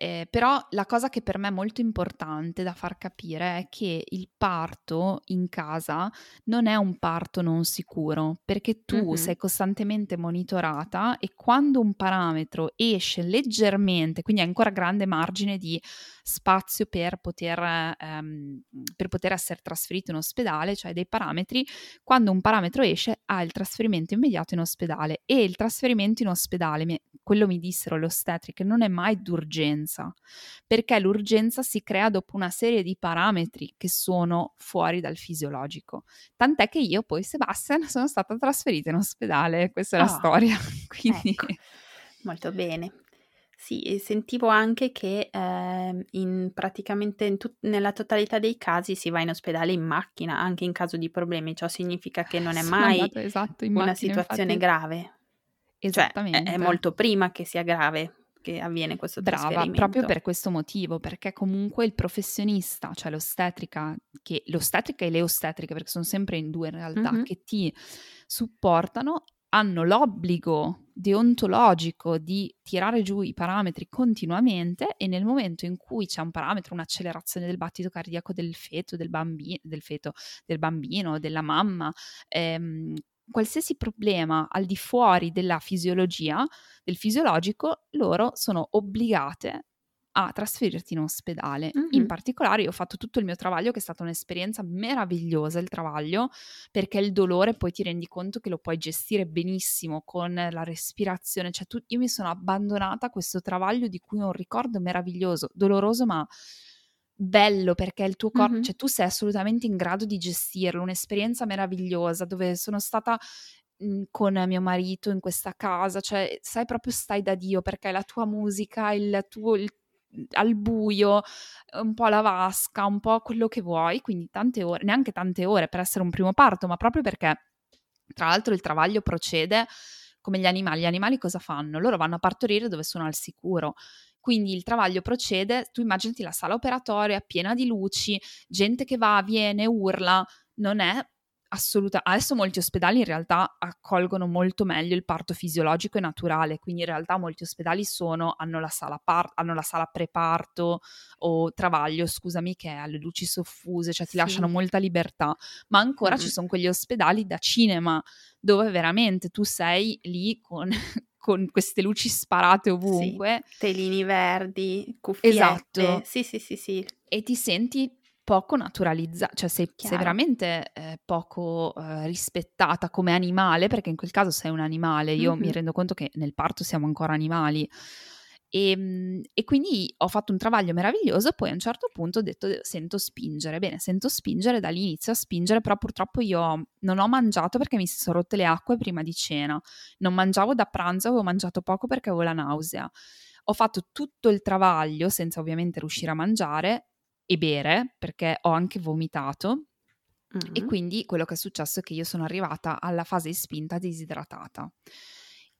Eh, però la cosa che per me è molto importante da far capire è che il parto in casa non è un parto non sicuro, perché tu mm-hmm. sei costantemente monitorata e quando un parametro esce leggermente, quindi hai ancora grande margine di spazio per poter, ehm, per poter essere trasferito in ospedale, cioè dei parametri, quando un parametro esce ha il trasferimento immediato in ospedale e il trasferimento in ospedale, quello mi dissero le ostetriche, non è mai d'urgenza, perché l'urgenza si crea dopo una serie di parametri che sono fuori dal fisiologico. Tant'è che io poi, Sebastian, sono stata trasferita in ospedale, questa è oh, la ah, storia. Quindi... Ecco. Molto bene. Sì, sentivo anche che eh, in praticamente in tut- nella totalità dei casi si va in ospedale in macchina, anche in caso di problemi, ciò significa che non è mai andato, esatto, una macchina, situazione infatti. grave. Esattamente. Cioè, è, è, molto prima che sia grave che avviene questo Brava, proprio per questo motivo, perché comunque il professionista, cioè l'ostetrica, che, l'ostetrica e le ostetriche, perché sono sempre in due in realtà, mm-hmm. che ti supportano, hanno l'obbligo deontologico di tirare giù i parametri continuamente e nel momento in cui c'è un parametro, un'accelerazione del battito cardiaco del feto, del, bambi- del, feto, del bambino, della mamma, ehm, qualsiasi problema al di fuori della fisiologia, del fisiologico, loro sono obbligate a trasferirti in ospedale. Mm-hmm. In particolare io ho fatto tutto il mio travaglio che è stata un'esperienza meravigliosa il travaglio perché il dolore poi ti rendi conto che lo puoi gestire benissimo con la respirazione, cioè tu, io mi sono abbandonata a questo travaglio di cui ho un ricordo meraviglioso, doloroso ma bello perché il tuo corpo, mm-hmm. cioè tu sei assolutamente in grado di gestirlo, un'esperienza meravigliosa dove sono stata mhmm, con mio marito in questa casa, cioè sai proprio stai da Dio perché la tua musica, il tuo, il al buio, un po' la vasca, un po' quello che vuoi, quindi tante ore, neanche tante ore per essere un primo parto, ma proprio perché tra l'altro il travaglio procede come gli animali. Gli animali cosa fanno? Loro vanno a partorire dove sono al sicuro. Quindi il travaglio procede, tu immaginati la sala operatoria piena di luci, gente che va, viene, urla, non è assoluta. Adesso molti ospedali in realtà accolgono molto meglio il parto fisiologico e naturale, quindi in realtà molti ospedali sono, hanno, la sala par- hanno la sala preparto o travaglio, scusami, che è alle luci soffuse, cioè ti sì. lasciano molta libertà, ma ancora mm-hmm. ci sono quegli ospedali da cinema dove veramente tu sei lì con, con queste luci sparate ovunque. Sì, telini verdi, cuffiette. Esatto. Sì, sì, sì, sì. E ti senti poco naturalizzata, cioè sei, sei veramente eh, poco eh, rispettata come animale, perché in quel caso sei un animale, io mm-hmm. mi rendo conto che nel parto siamo ancora animali. E, ehm, e, quindi ho fatto un travaglio meraviglioso, poi a un certo punto ho detto sento spingere, bene, sento spingere, da lì inizio a spingere, però purtroppo io non ho mangiato perché mi si sono rotte le acque prima di cena, non mangiavo da pranzo, avevo mangiato poco perché avevo la nausea. Ho fatto tutto il travaglio senza ovviamente riuscire a mangiare e bere perché ho anche vomitato mm-hmm. e quindi quello che è successo è che io sono arrivata alla fase di spinta disidratata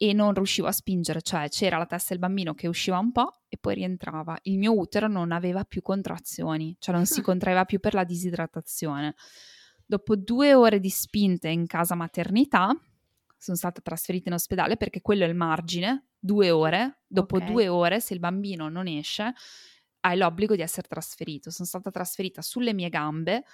e non riuscivo a spingere, cioè c'era la testa del bambino che usciva un po' e poi rientrava. Il mio utero non aveva più contrazioni, cioè non si contraeva più per la disidratazione. Dopo due ore di spinte in casa maternità, sono stata trasferita in ospedale perché quello è il margine, due ore. Dopo okay. due ore, se il bambino non esce, hai l'obbligo di essere trasferito. Sono stata trasferita sulle mie gambe,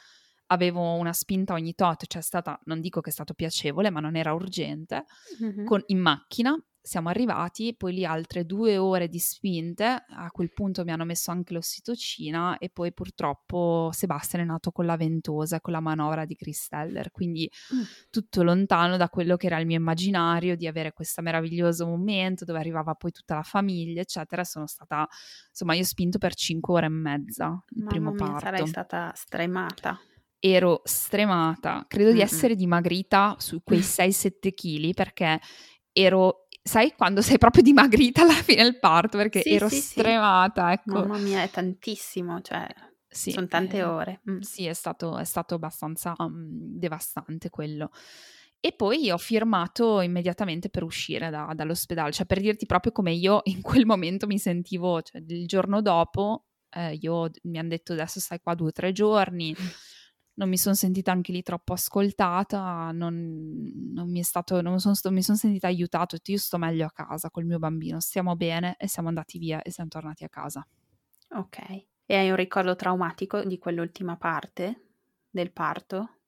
avevo una spinta ogni tot, cioè è stata, non dico che è stato piacevole, ma non era urgente, mm-hmm. con, in macchina siamo arrivati, poi lì altre due ore di spinte, a quel punto mi hanno messo anche l'ossitocina e poi purtroppo Sebastian è nato con la ventosa, con la manovra di Christeller, quindi mm. tutto lontano da quello che era il mio immaginario di avere questo meraviglioso momento dove arrivava poi tutta la famiglia, eccetera. Sono stata, insomma, io ho spinto per cinque ore e mezza il Mamma primo mia, parto. sarai stata stremata ero stremata, credo mm-hmm. di essere dimagrita su quei 6-7 kg perché ero, sai, quando sei proprio dimagrita alla fine del parto perché sì, ero sì, stremata, sì. ecco. Mamma mia, è tantissimo, cioè sì, sono tante eh, ore. Mm. Sì, è stato, è stato abbastanza um, devastante quello. E poi ho firmato immediatamente per uscire da, dall'ospedale, cioè per dirti proprio come io in quel momento mi sentivo, cioè il giorno dopo eh, io, mi hanno detto adesso stai qua due o tre giorni, non mi sono sentita anche lì troppo ascoltata, non, non mi, è stato, non sono, mi sono sentita aiutata, io sto meglio a casa col mio bambino, stiamo bene e siamo andati via e siamo tornati a casa. Ok, e hai un ricordo traumatico di quell'ultima parte del parto?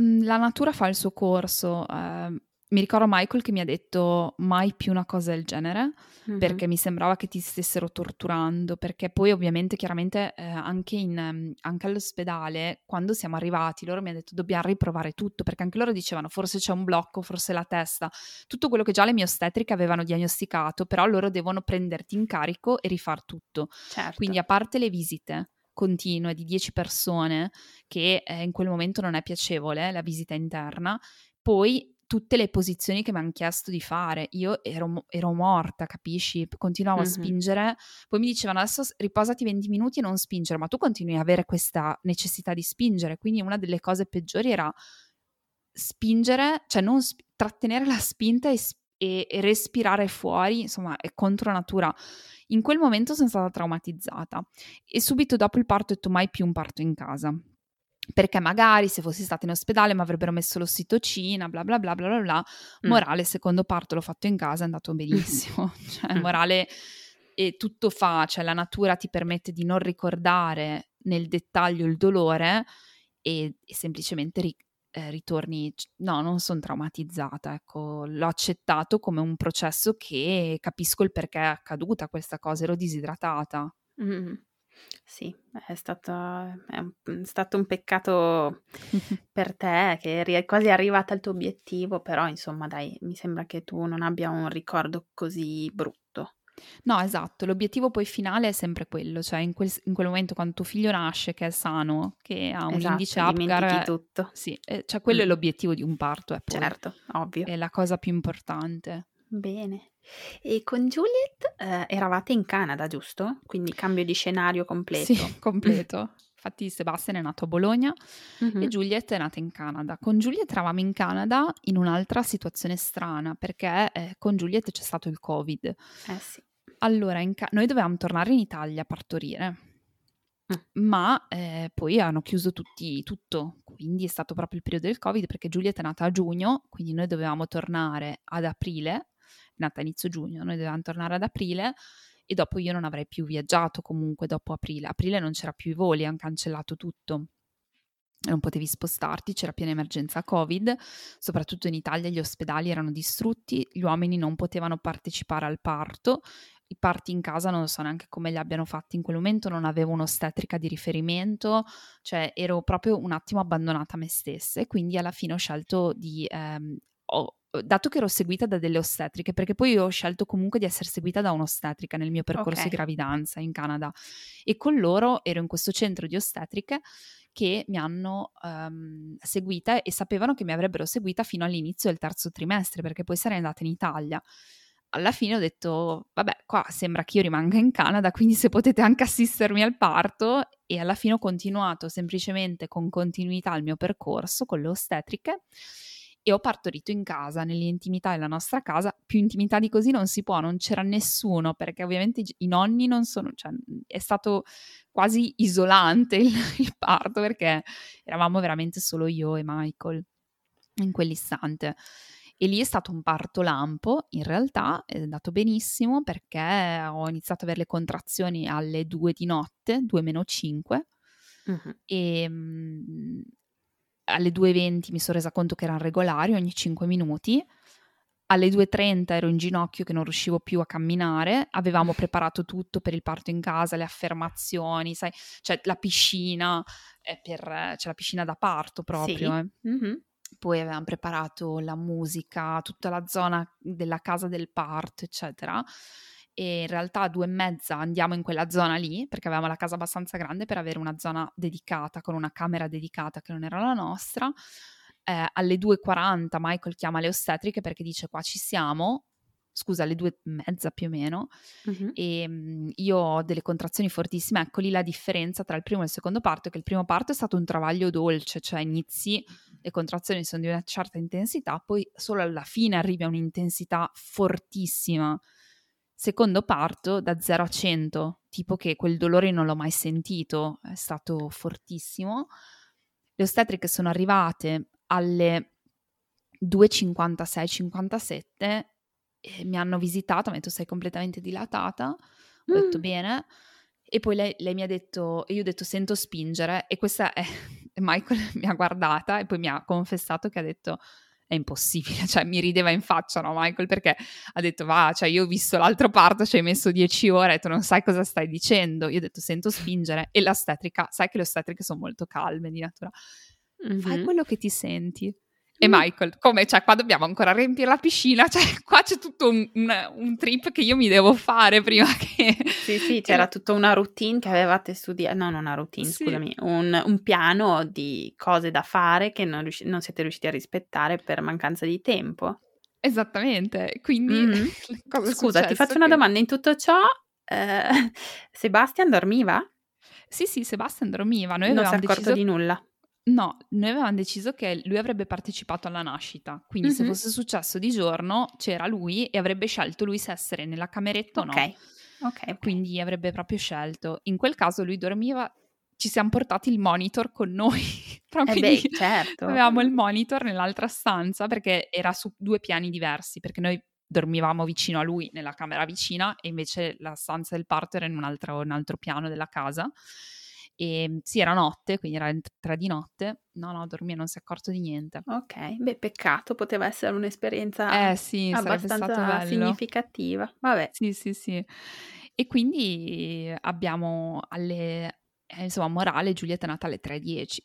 Mm, la natura fa il suo corso, eh, mi ricordo Michael che mi ha detto mai più una cosa del genere mm-hmm. perché mi sembrava che ti stessero torturando perché poi ovviamente chiaramente eh, anche, in, ehm, anche, all'ospedale quando siamo arrivati loro mi hanno detto dobbiamo riprovare tutto perché anche loro dicevano forse c'è un blocco forse la testa tutto quello che già le mie ostetriche avevano diagnosticato però loro devono prenderti in carico e rifar tutto certo. quindi a parte le visite continue di 10 persone che eh, in quel momento non è piacevole la visita interna poi tutte le posizioni che mi hanno chiesto di fare. Io ero, ero morta, capisci? Continuavo mm-hmm. a spingere. Poi mi dicevano adesso riposati 20 minuti e non spingere, ma tu continui ad avere questa necessità di spingere. Quindi una delle cose peggiori era spingere, cioè non sp- trattenere la spinta e, e, e respirare fuori, insomma, è contro natura. In quel momento sono stata traumatizzata e subito dopo il parto ho detto mai più un parto in casa perché magari se fossi stata in ospedale mi avrebbero messo l'ossitocina, bla bla bla bla bla bla. Mm. Morale, secondo parto l'ho fatto in casa, è andato benissimo. cioè, mm. morale, e tutto fa, cioè la natura ti permette di non ricordare nel dettaglio il dolore e, e semplicemente ri, eh, ritorni, no, non sono traumatizzata, ecco, l'ho accettato come un processo che capisco il perché è accaduta questa cosa, ero disidratata. Mm. Sì, è stato, è un, è stato un peccato per te che eri quasi arrivata al tuo obiettivo, però insomma dai, mi sembra che tu non abbia un ricordo così brutto. No, esatto, l'obiettivo poi finale è sempre quello, cioè in quel, in quel momento quando tuo figlio nasce, che è sano, che ha un esatto, indice Apgar, tutto. Sì, eh, cioè quello mm. è l'obiettivo di un parto, è poi, certo, ovvio. È la cosa più importante. Bene. E con Juliet eh, eravate in Canada, giusto? Quindi cambio di scenario completo. Sì, completo. Infatti Sebastian è nato a Bologna mm-hmm. e Juliet è nata in Canada. Con Juliet eravamo in Canada in un'altra situazione strana perché eh, con Juliet c'è stato il Covid. Eh sì. Allora, ca- noi dovevamo tornare in Italia a partorire, mm. ma eh, poi hanno chiuso tutti, tutto, quindi è stato proprio il periodo del Covid perché Juliet è nata a giugno, quindi noi dovevamo tornare ad aprile nata inizio giugno, noi dovevamo tornare ad aprile e dopo io non avrei più viaggiato comunque dopo aprile. Aprile non c'era più i voli, hanno cancellato tutto. Non potevi spostarti, c'era piena emergenza Covid, soprattutto in Italia gli ospedali erano distrutti, gli uomini non potevano partecipare al parto, i parti in casa non so neanche come li abbiano fatti in quel momento, non avevo un'ostetrica di riferimento, cioè ero proprio un attimo abbandonata a me stessa e quindi alla fine ho scelto di... Ehm, ho, dato che ero seguita da delle ostetriche, perché poi io ho scelto comunque di essere seguita da un'ostetrica nel mio percorso okay. di gravidanza in Canada e con loro ero in questo centro di ostetriche che mi hanno um, seguita e sapevano che mi avrebbero seguita fino all'inizio del terzo trimestre perché poi sarei andata in Italia. Alla fine ho detto, vabbè, qua sembra che io rimanga in Canada, quindi se potete anche assistermi al parto e alla fine ho continuato semplicemente con continuità il mio percorso con le ostetriche e ho partorito in casa, nell'intimità della nostra casa. Più intimità di così non si può, non c'era nessuno, perché ovviamente i nonni non sono, cioè è stato quasi isolante il, il parto perché eravamo veramente solo io e Michael in quell'istante. E lì è stato un parto lampo, in realtà è andato benissimo perché ho iniziato ad avere le contrazioni alle 2 di notte, 2 meno 5, uh-huh. e alle 2.20 mi sono resa conto che erano regolari ogni 5 minuti alle 2.30 ero in ginocchio che non riuscivo più a camminare, avevamo preparato tutto per il parto in casa, le affermazioni, sai, cioè la piscina, eh, per, c'è la piscina da parto proprio. Sì. Eh. Mm-hmm. Poi avevamo preparato la musica, tutta la zona della casa del parto, eccetera. E in realtà a due e mezza andiamo in quella zona lì, perché avevamo la casa abbastanza grande per avere una zona dedicata, con una camera dedicata che non era la nostra eh, alle 2.40 Michael chiama le ostetriche perché dice qua ci siamo, scusa, alle due e mezza più o meno, uh-huh. e mh, io ho delle contrazioni fortissime. Ecco lì la differenza tra il primo e il secondo parto, è che il primo parto è stato un travaglio dolce, cioè inizi, le contrazioni sono di una certa intensità, poi solo alla fine arrivi a un'intensità fortissima. Secondo parto da 0 a 100, tipo che quel dolore non l'ho mai sentito, è stato fortissimo. Le ostetriche sono arrivate alle 2.56-57 eh, mi hanno visitato, mi ha detto sei completamente dilatata, ho mm. detto bene, e poi lei, lei, mi ha detto, e io ho detto sento spingere, e questa è, Michael mi ha guardata e poi mi ha confessato che ha detto è impossibile, cioè mi rideva in faccia, no Michael, perché ha detto va, cioè io ho visto l'altro parto, ci hai messo 10 ore, tu non sai cosa stai dicendo, io ho detto sento spingere, e l'ostetrica, sai che le ostetriche sono molto calme di natura, mm-hmm. fai quello che ti senti. E. Michael, come, cioè, qua dobbiamo ancora riempire la piscina, cioè, qua c'è tutto un, un, un trip che io mi devo fare prima che... Sì, sì, c'era tutta una routine che avevate studiato, no, non una routine, sì. scusami, un, un, piano di cose da fare che non, riusci- non, siete riusciti a rispettare per mancanza di tempo. Esattamente, quindi... Mm-hmm. Scusa, ti faccio che... una domanda, in tutto ciò, eh, Sebastian dormiva? Sì, sì, Sebastian dormiva. Noi non si è accorto deciso... di nulla. No, noi avevamo deciso che lui avrebbe partecipato alla nascita, quindi mm-hmm. se fosse successo di giorno c'era lui e avrebbe scelto lui se essere nella cameretta o no. Ok, ok. Quindi avrebbe proprio scelto. In quel caso lui dormiva, ci siamo portati il monitor con noi. eh beh, certo. Avevamo il monitor nell'altra stanza perché era su due piani diversi, perché noi dormivamo vicino a lui nella camera vicina e invece la stanza del parto era in un altro, un altro piano della casa. E ehm, sì, era notte, quindi era tre di notte. No, no, dormire non si è accorto di niente. Ok, beh, peccato, poteva essere un'esperienza eh, sì, abbastanza significativa. Vabbè. Sì, sì, sì. E quindi abbiamo alle... Eh, insomma, morale, Giulietta è nata alle 3.10.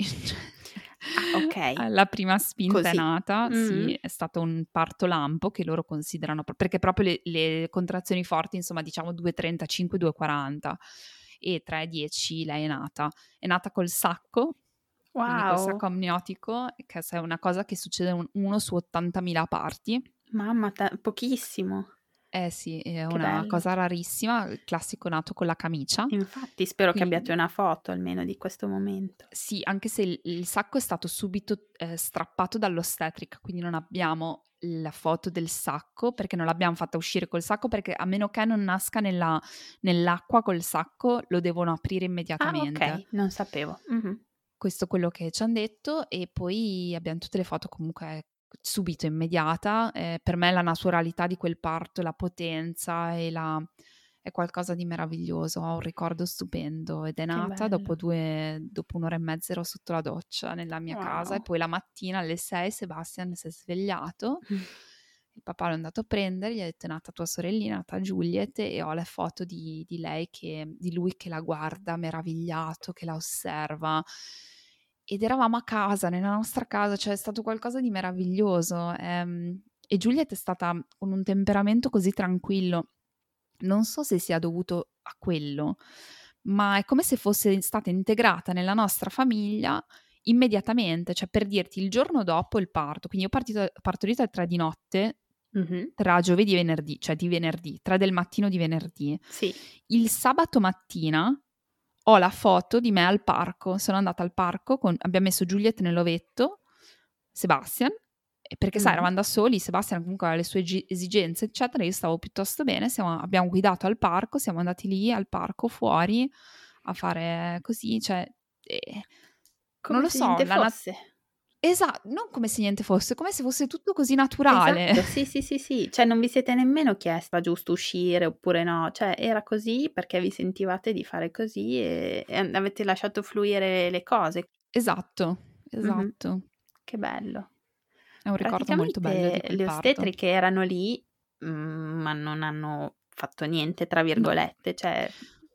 Ah, ok. La prima spinta Così. è nata, mm-hmm. sì, è stato un parto lampo che loro considerano, perché proprio le, le contrazioni forti, insomma, diciamo 2.35, 2.40 e 3-10 lei è nata. È nata col sacco, wow. col sacco amniotico, che è una cosa che succede un, uno su 80.000 parti. Mamma, t- pochissimo. Eh sì, è che una bello. cosa rarissima, il classico nato con la camicia. Infatti, spero Quindi, che abbiate una foto almeno di questo momento. Sì, anche se il, il sacco è stato subito eh, strappato dall'ostetrica, quindi non abbiamo la foto del sacco perché non l'abbiamo fatta uscire col sacco perché a meno che non nasca nella, nell'acqua col sacco lo devono aprire immediatamente. Ah, ok, non sapevo. Mm-hmm. Questo è quello che ci hanno detto e poi abbiamo tutte le foto comunque subito immediata. Eh, per me la naturalità di quel parto, la potenza e la è qualcosa di meraviglioso, ho un ricordo stupendo ed è nata dopo, due, dopo un'ora e mezza ero sotto la doccia nella mia wow. casa e poi la mattina alle 6 Sebastian si è svegliato, mm. il papà l'ha andato a prendere, gli ha detto è nata tua sorellina, è nata Juliet e ho le foto di, di lei, che, di lui che la guarda meravigliato, che la osserva ed eravamo a casa, nella nostra casa, cioè è stato qualcosa di meraviglioso. Ehm, e Juliet è stata con un temperamento così tranquillo non so se sia dovuto a quello, ma è come se fosse stata integrata nella nostra famiglia immediatamente, cioè per dirti il giorno dopo il parto, quindi io ho partito, partorito alle 3 di notte, mm-hmm. tra giovedì e venerdì, cioè di venerdì, 3 del mattino di venerdì. Sì. Il sabato mattina ho la foto di me al parco, sono andata al parco, con, abbiamo messo Giulietta nell'ovetto, Sebastian, perché sai, eravamo da soli, Sebastian comunque aveva le sue esigenze, eccetera, io stavo piuttosto bene, siamo, abbiamo guidato al parco, siamo andati lì al parco fuori a fare così, cioè... Eh, come non lo so, la fosse. Nat- Esatto, non come se niente fosse, come se fosse tutto così naturale. Esatto, sì, sì, sì, sì, cioè non vi siete nemmeno chiesti va giusto uscire oppure no, cioè era così perché vi sentivate di fare così e, e avete lasciato fluire le cose. Esatto, esatto. Mm-hmm. Che bello. È un ricordo molto bello. le ostetriche erano lì, mh, mm, ma non hanno fatto niente, tra virgolette. No. Cioè...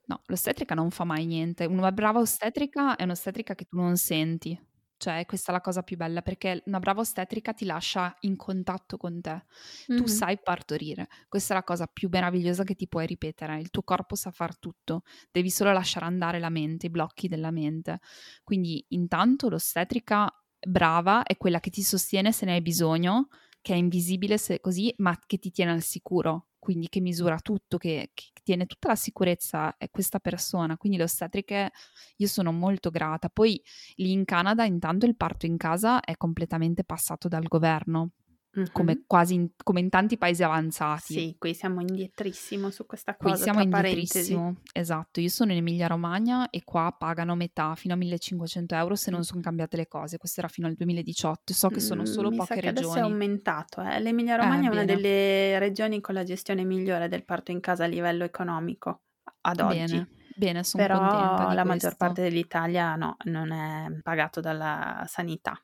no, l'ostetrica non fa mai niente. Una brava ostetrica è un'ostetrica che tu non senti. Cioè, questa è la cosa più bella perché una brava ostetrica ti lascia in contatto con te. Mm-hmm. Tu sai partorire. Questa è la cosa più meravigliosa che ti puoi ripetere. Il tuo corpo sa far tutto. Devi solo lasciare andare la mente, i blocchi della mente. Quindi, intanto, l'ostetrica brava è quella che ti sostiene se ne hai bisogno, che è invisibile se così, ma che ti tiene al sicuro quindi che misura tutto, che, che, tiene tutta la sicurezza è questa persona. Quindi le ostetriche io sono molto grata. Poi lì in Canada intanto il parto in casa è completamente passato dal governo, Mm-hmm. Come quasi in, come in tanti paesi avanzati. Sì, qui siamo indietrissimo su questa cosa. Qui siamo indietrissimo, esatto. Io sono in Emilia Romagna e qua pagano metà fino a 1500 euro se non sono cambiate le cose. Questo era fino al 2018. So che sono solo mm, poche regioni. Adesso è aumentato. Eh. L'Emilia Romagna eh, è una delle regioni con la gestione migliore del parto in casa a livello economico ad oggi. Bene. Bene, sono Però la questo. maggior parte dell'Italia no, non è pagato dalla sanità.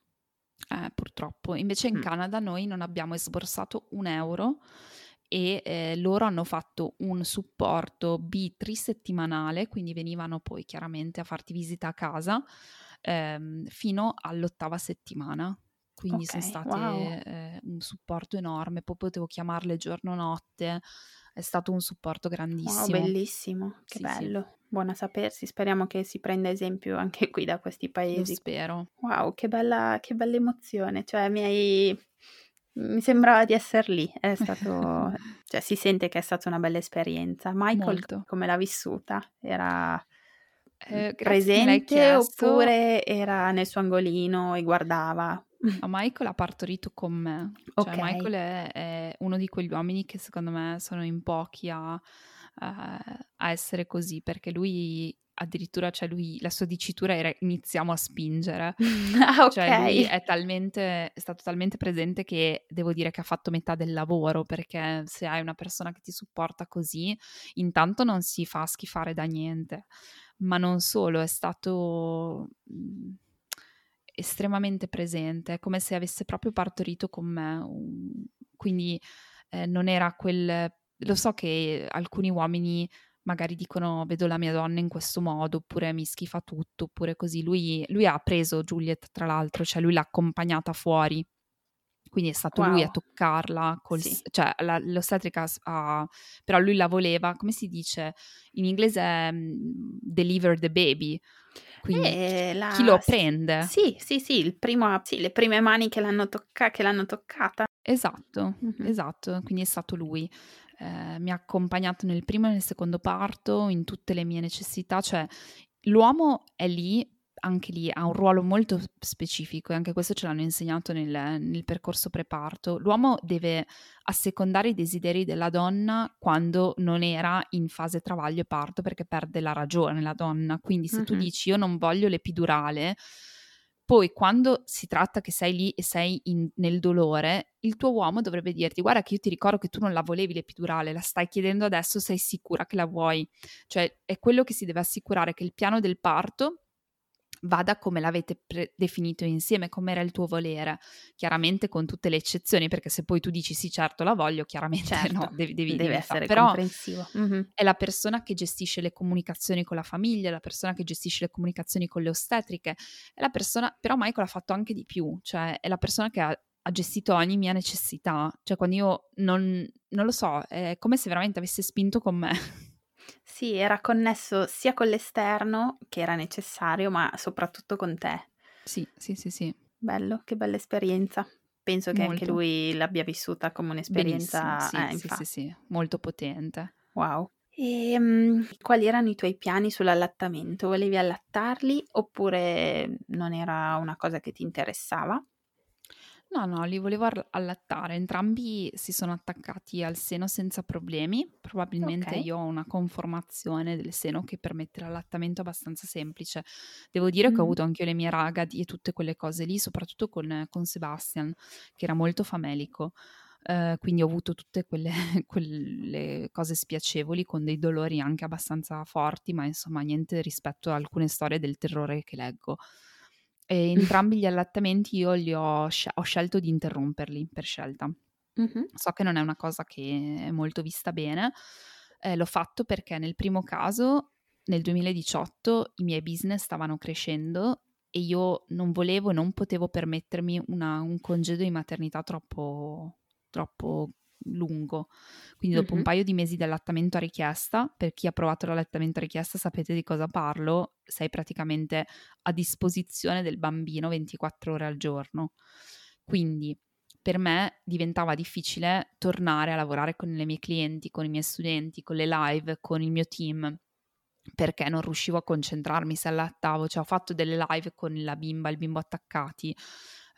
Eh, purtroppo. Invece in Mh. Canada noi non abbiamo esborsato un euro e eh, loro hanno fatto un supporto B trisettimanale, quindi venivano poi chiaramente a farti visita a casa ehm, fino all'ottava settimana. Quindi sono Ok, state wow. eh, un supporto enorme, poi potevo chiamarle giorno-notte, è stato un supporto Wow, grandissimo. bellissimo, che Sì, sì. bello. Buono a sapersi. Speriamo che si prenda esempio anche qui da questi Lo paesi. spero. Wow, che bella, che bella emozione. Cioè, mi hai... Mi sembrava di essere lì. È stato... cioè, si sente che è stata una bella esperienza. Michael, Molto. come l'ha vissuta? Era Eh, presente oppure era nel suo angolino e guardava? Michael ha partorito con me. Cioè, Ok. Michael è, è uno di quegli uomini che secondo me sono in pochi a, a- a essere così, perché lui addirittura, cioè lui, la sua dicitura era iniziamo a spingere. Ah, Cioè lui è talmente, è stato talmente presente che devo dire che ha fatto metà del lavoro, perché se hai una persona che ti supporta così, intanto non si fa schifare da niente, ma non solo, è stato mh, estremamente presente, è come se avesse proprio partorito con me, quindi eh, non era quel... Lo so che alcuni uomini magari dicono vedo la mia donna in questo modo, oppure mi schifa tutto, oppure così. Lui, lui ha preso Juliet, tra l'altro, cioè lui l'ha accompagnata fuori, quindi è stato lui a Wow. toccarla, col, Sì. cioè la- l'ostetrica, ha- però lui la voleva, come si dice? In inglese è mm, deliver the baby, quindi E chi la... lo s- prende? Sì, sì, sì, il primo, sì, le prime mani che l'hanno, tocca- che l'hanno toccata. Esatto, Mhm. esatto, quindi è stato lui. Eh, mi ha accompagnato nel primo e nel secondo parto, in tutte le mie necessità, cioè l'uomo è lì, anche lì ha un ruolo molto specifico e anche questo ce l'hanno insegnato nel, nel percorso preparto. L'uomo deve assecondare i desideri della donna quando non era in fase travaglio e parto perché perde la ragione la donna. Quindi se tu Mhm. dici io non voglio l'epidurale, poi quando si tratta che sei lì e sei in- nel dolore, il tuo uomo dovrebbe dirti guarda che io ti ricordo che tu non la volevi l'epidurale, la stai chiedendo adesso, sei sicura che la vuoi? Cioè è quello che si deve assicurare che il piano del parto vada come l'avete pre- definito insieme, come era il tuo volere, chiaramente con tutte le eccezioni, perché se poi tu dici sì certo la voglio, chiaramente Certo, no, devi, devi, deve essere Però comprensivo. Mhm. è la persona che gestisce le comunicazioni con la famiglia, la persona che gestisce le comunicazioni con le ostetriche, è la persona, però Michael ha fatto anche di più, cioè è la persona che ha, ha gestito ogni mia necessità, cioè quando io non, non lo so, è come se veramente avesse spinto con me. Sì, era connesso sia con l'esterno, che era necessario, ma soprattutto con te. Sì, sì, sì, sì, Bello, che bella esperienza. Penso che anche molto. lui l'abbia vissuta come un'esperienza, sì, eh, sì, sì, sì, molto potente. wow. E mm, quali erano i tuoi piani sull'allattamento? Volevi allattarli oppure non era una cosa che ti interessava? No, no, li volevo ar- allattare. Entrambi si sono attaccati al seno senza problemi. Probabilmente Ok. io ho una conformazione del seno che permette l'allattamento abbastanza semplice. Devo dire che ho avuto anche io le mie ragadi e tutte quelle cose lì, soprattutto con, con Sebastian, che era molto famelico. Eh, quindi ho avuto tutte quelle, quelle cose spiacevoli con dei dolori anche abbastanza forti, ma insomma niente rispetto a alcune storie del terrore che leggo. E entrambi gli allattamenti io li ho, sc- ho scelto di interromperli per scelta. Mm-hmm. So che non è una cosa che è molto vista bene. Eh, l'ho fatto perché nel primo caso, nel 2018, i miei business stavano crescendo e io non volevo e non potevo permettermi una, un congedo di maternità troppo, troppo lungo. Quindi dopo mm-hmm. un paio di mesi di allattamento a richiesta, per chi ha provato l'allattamento a richiesta sapete di cosa parlo, sei praticamente a disposizione del bambino 24 ore al giorno. Quindi per me diventava difficile tornare a lavorare con le mie clienti, con i miei studenti, con le live, con il mio team perché non riuscivo a concentrarmi se allattavo, cioè ho fatto delle live con la bimba, il bimbo attaccati,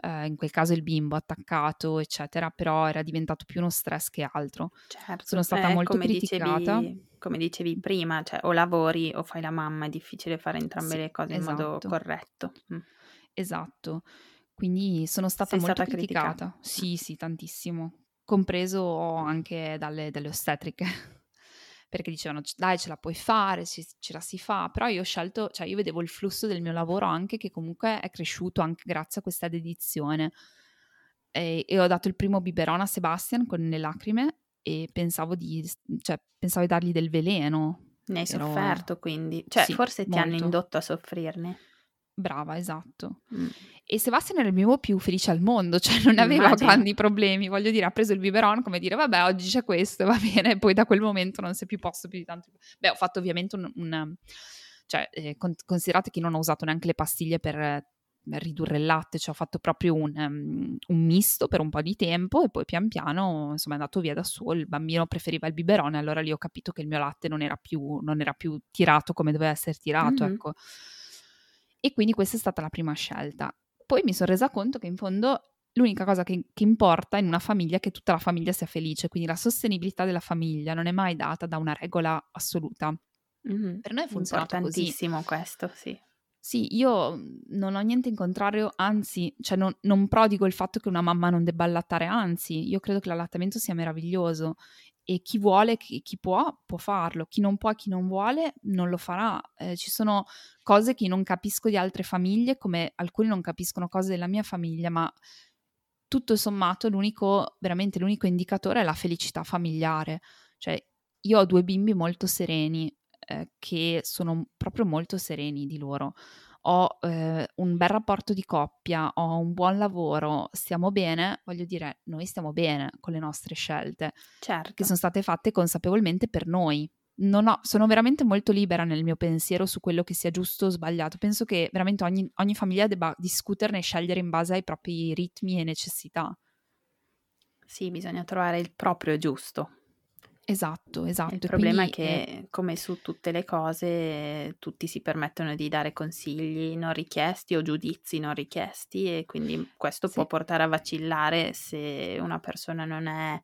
eh, in quel caso il bimbo attaccato, eccetera, però era diventato più uno stress che altro. Certo, Sono stata eh, molto come criticata. Dicevi, come dicevi prima, cioè o lavori o fai la mamma, è difficile fare entrambe sì, le cose esatto. in modo esatto. corretto. Mm. Esatto, quindi sono stata Sei molto stata criticata. criticata. Sì, sì, tantissimo, compreso anche dalle, dalle ostetriche perché dicevano dai ce la puoi fare, ce, ce la si fa, però io ho scelto, cioè io vedevo il flusso del mio lavoro anche che comunque è cresciuto anche grazie a questa dedizione e, e ho dato il primo biberon a Sebastian con le lacrime e pensavo di, cioè, pensavo di dargli del veleno. Ne hai Però... sofferto quindi, cioè sì, forse ti molto. hanno indotto a soffrirne. Brava, esatto. Mm. E Sebastian era il mio più felice al mondo, cioè non aveva Immagino. grandi problemi, voglio dire, ha preso il biberon come dire, vabbè, oggi c'è questo, va bene, e poi da quel momento non si è più posto più di tanto. Beh, ho fatto ovviamente un... un cioè, eh, considerate che non ho usato neanche le pastiglie per eh, ridurre il latte, cioè ho fatto proprio un, um, un, misto per un po' di tempo e poi pian piano, insomma, è andato via da solo, il bambino preferiva il biberone, allora lì ho capito che il mio latte non era più, non era più tirato come doveva essere tirato, mm-hmm. ecco. E quindi questa è stata la prima scelta. Poi mi sono resa conto che in fondo l'unica cosa che, che, importa in una famiglia è che tutta la famiglia sia felice, quindi la sostenibilità della famiglia non è mai data da una regola assoluta. Mm-hmm. Per noi è tantissimo questo, sì. Sì, io mhmm, non ho niente in contrario, anzi, cioè non, non, prodigo il fatto che una mamma non debba allattare, anzi, io credo che l'allattamento sia meraviglioso e chi vuole, chi, chi può, può farlo, chi non può, chi non vuole, non lo farà. Eh, ci sono cose che non capisco di altre famiglie, come alcuni non capiscono cose della mia famiglia, ma tutto sommato l'unico, veramente l'unico indicatore è la felicità familiare. Cioè, io ho due bimbi molto sereni, eh, che sono proprio molto sereni di loro. Ho eh, un bel rapporto di coppia, ho un buon lavoro, stiamo bene, voglio dire, noi stiamo bene con le nostre scelte, certo. che sono state fatte consapevolmente per noi. Ho, sono veramente molto libera nel mio pensiero su quello che sia giusto o sbagliato. Penso che veramente ogni, ogni famiglia debba discuterne e scegliere in base ai propri ritmi e necessità. Sì, bisogna trovare il proprio giusto. Esatto, esatto. Il problema è che, eh, come su tutte le cose, tutti si permettono di dare consigli non richiesti o giudizi non richiesti e quindi questo sì. può portare a vacillare se una persona non è,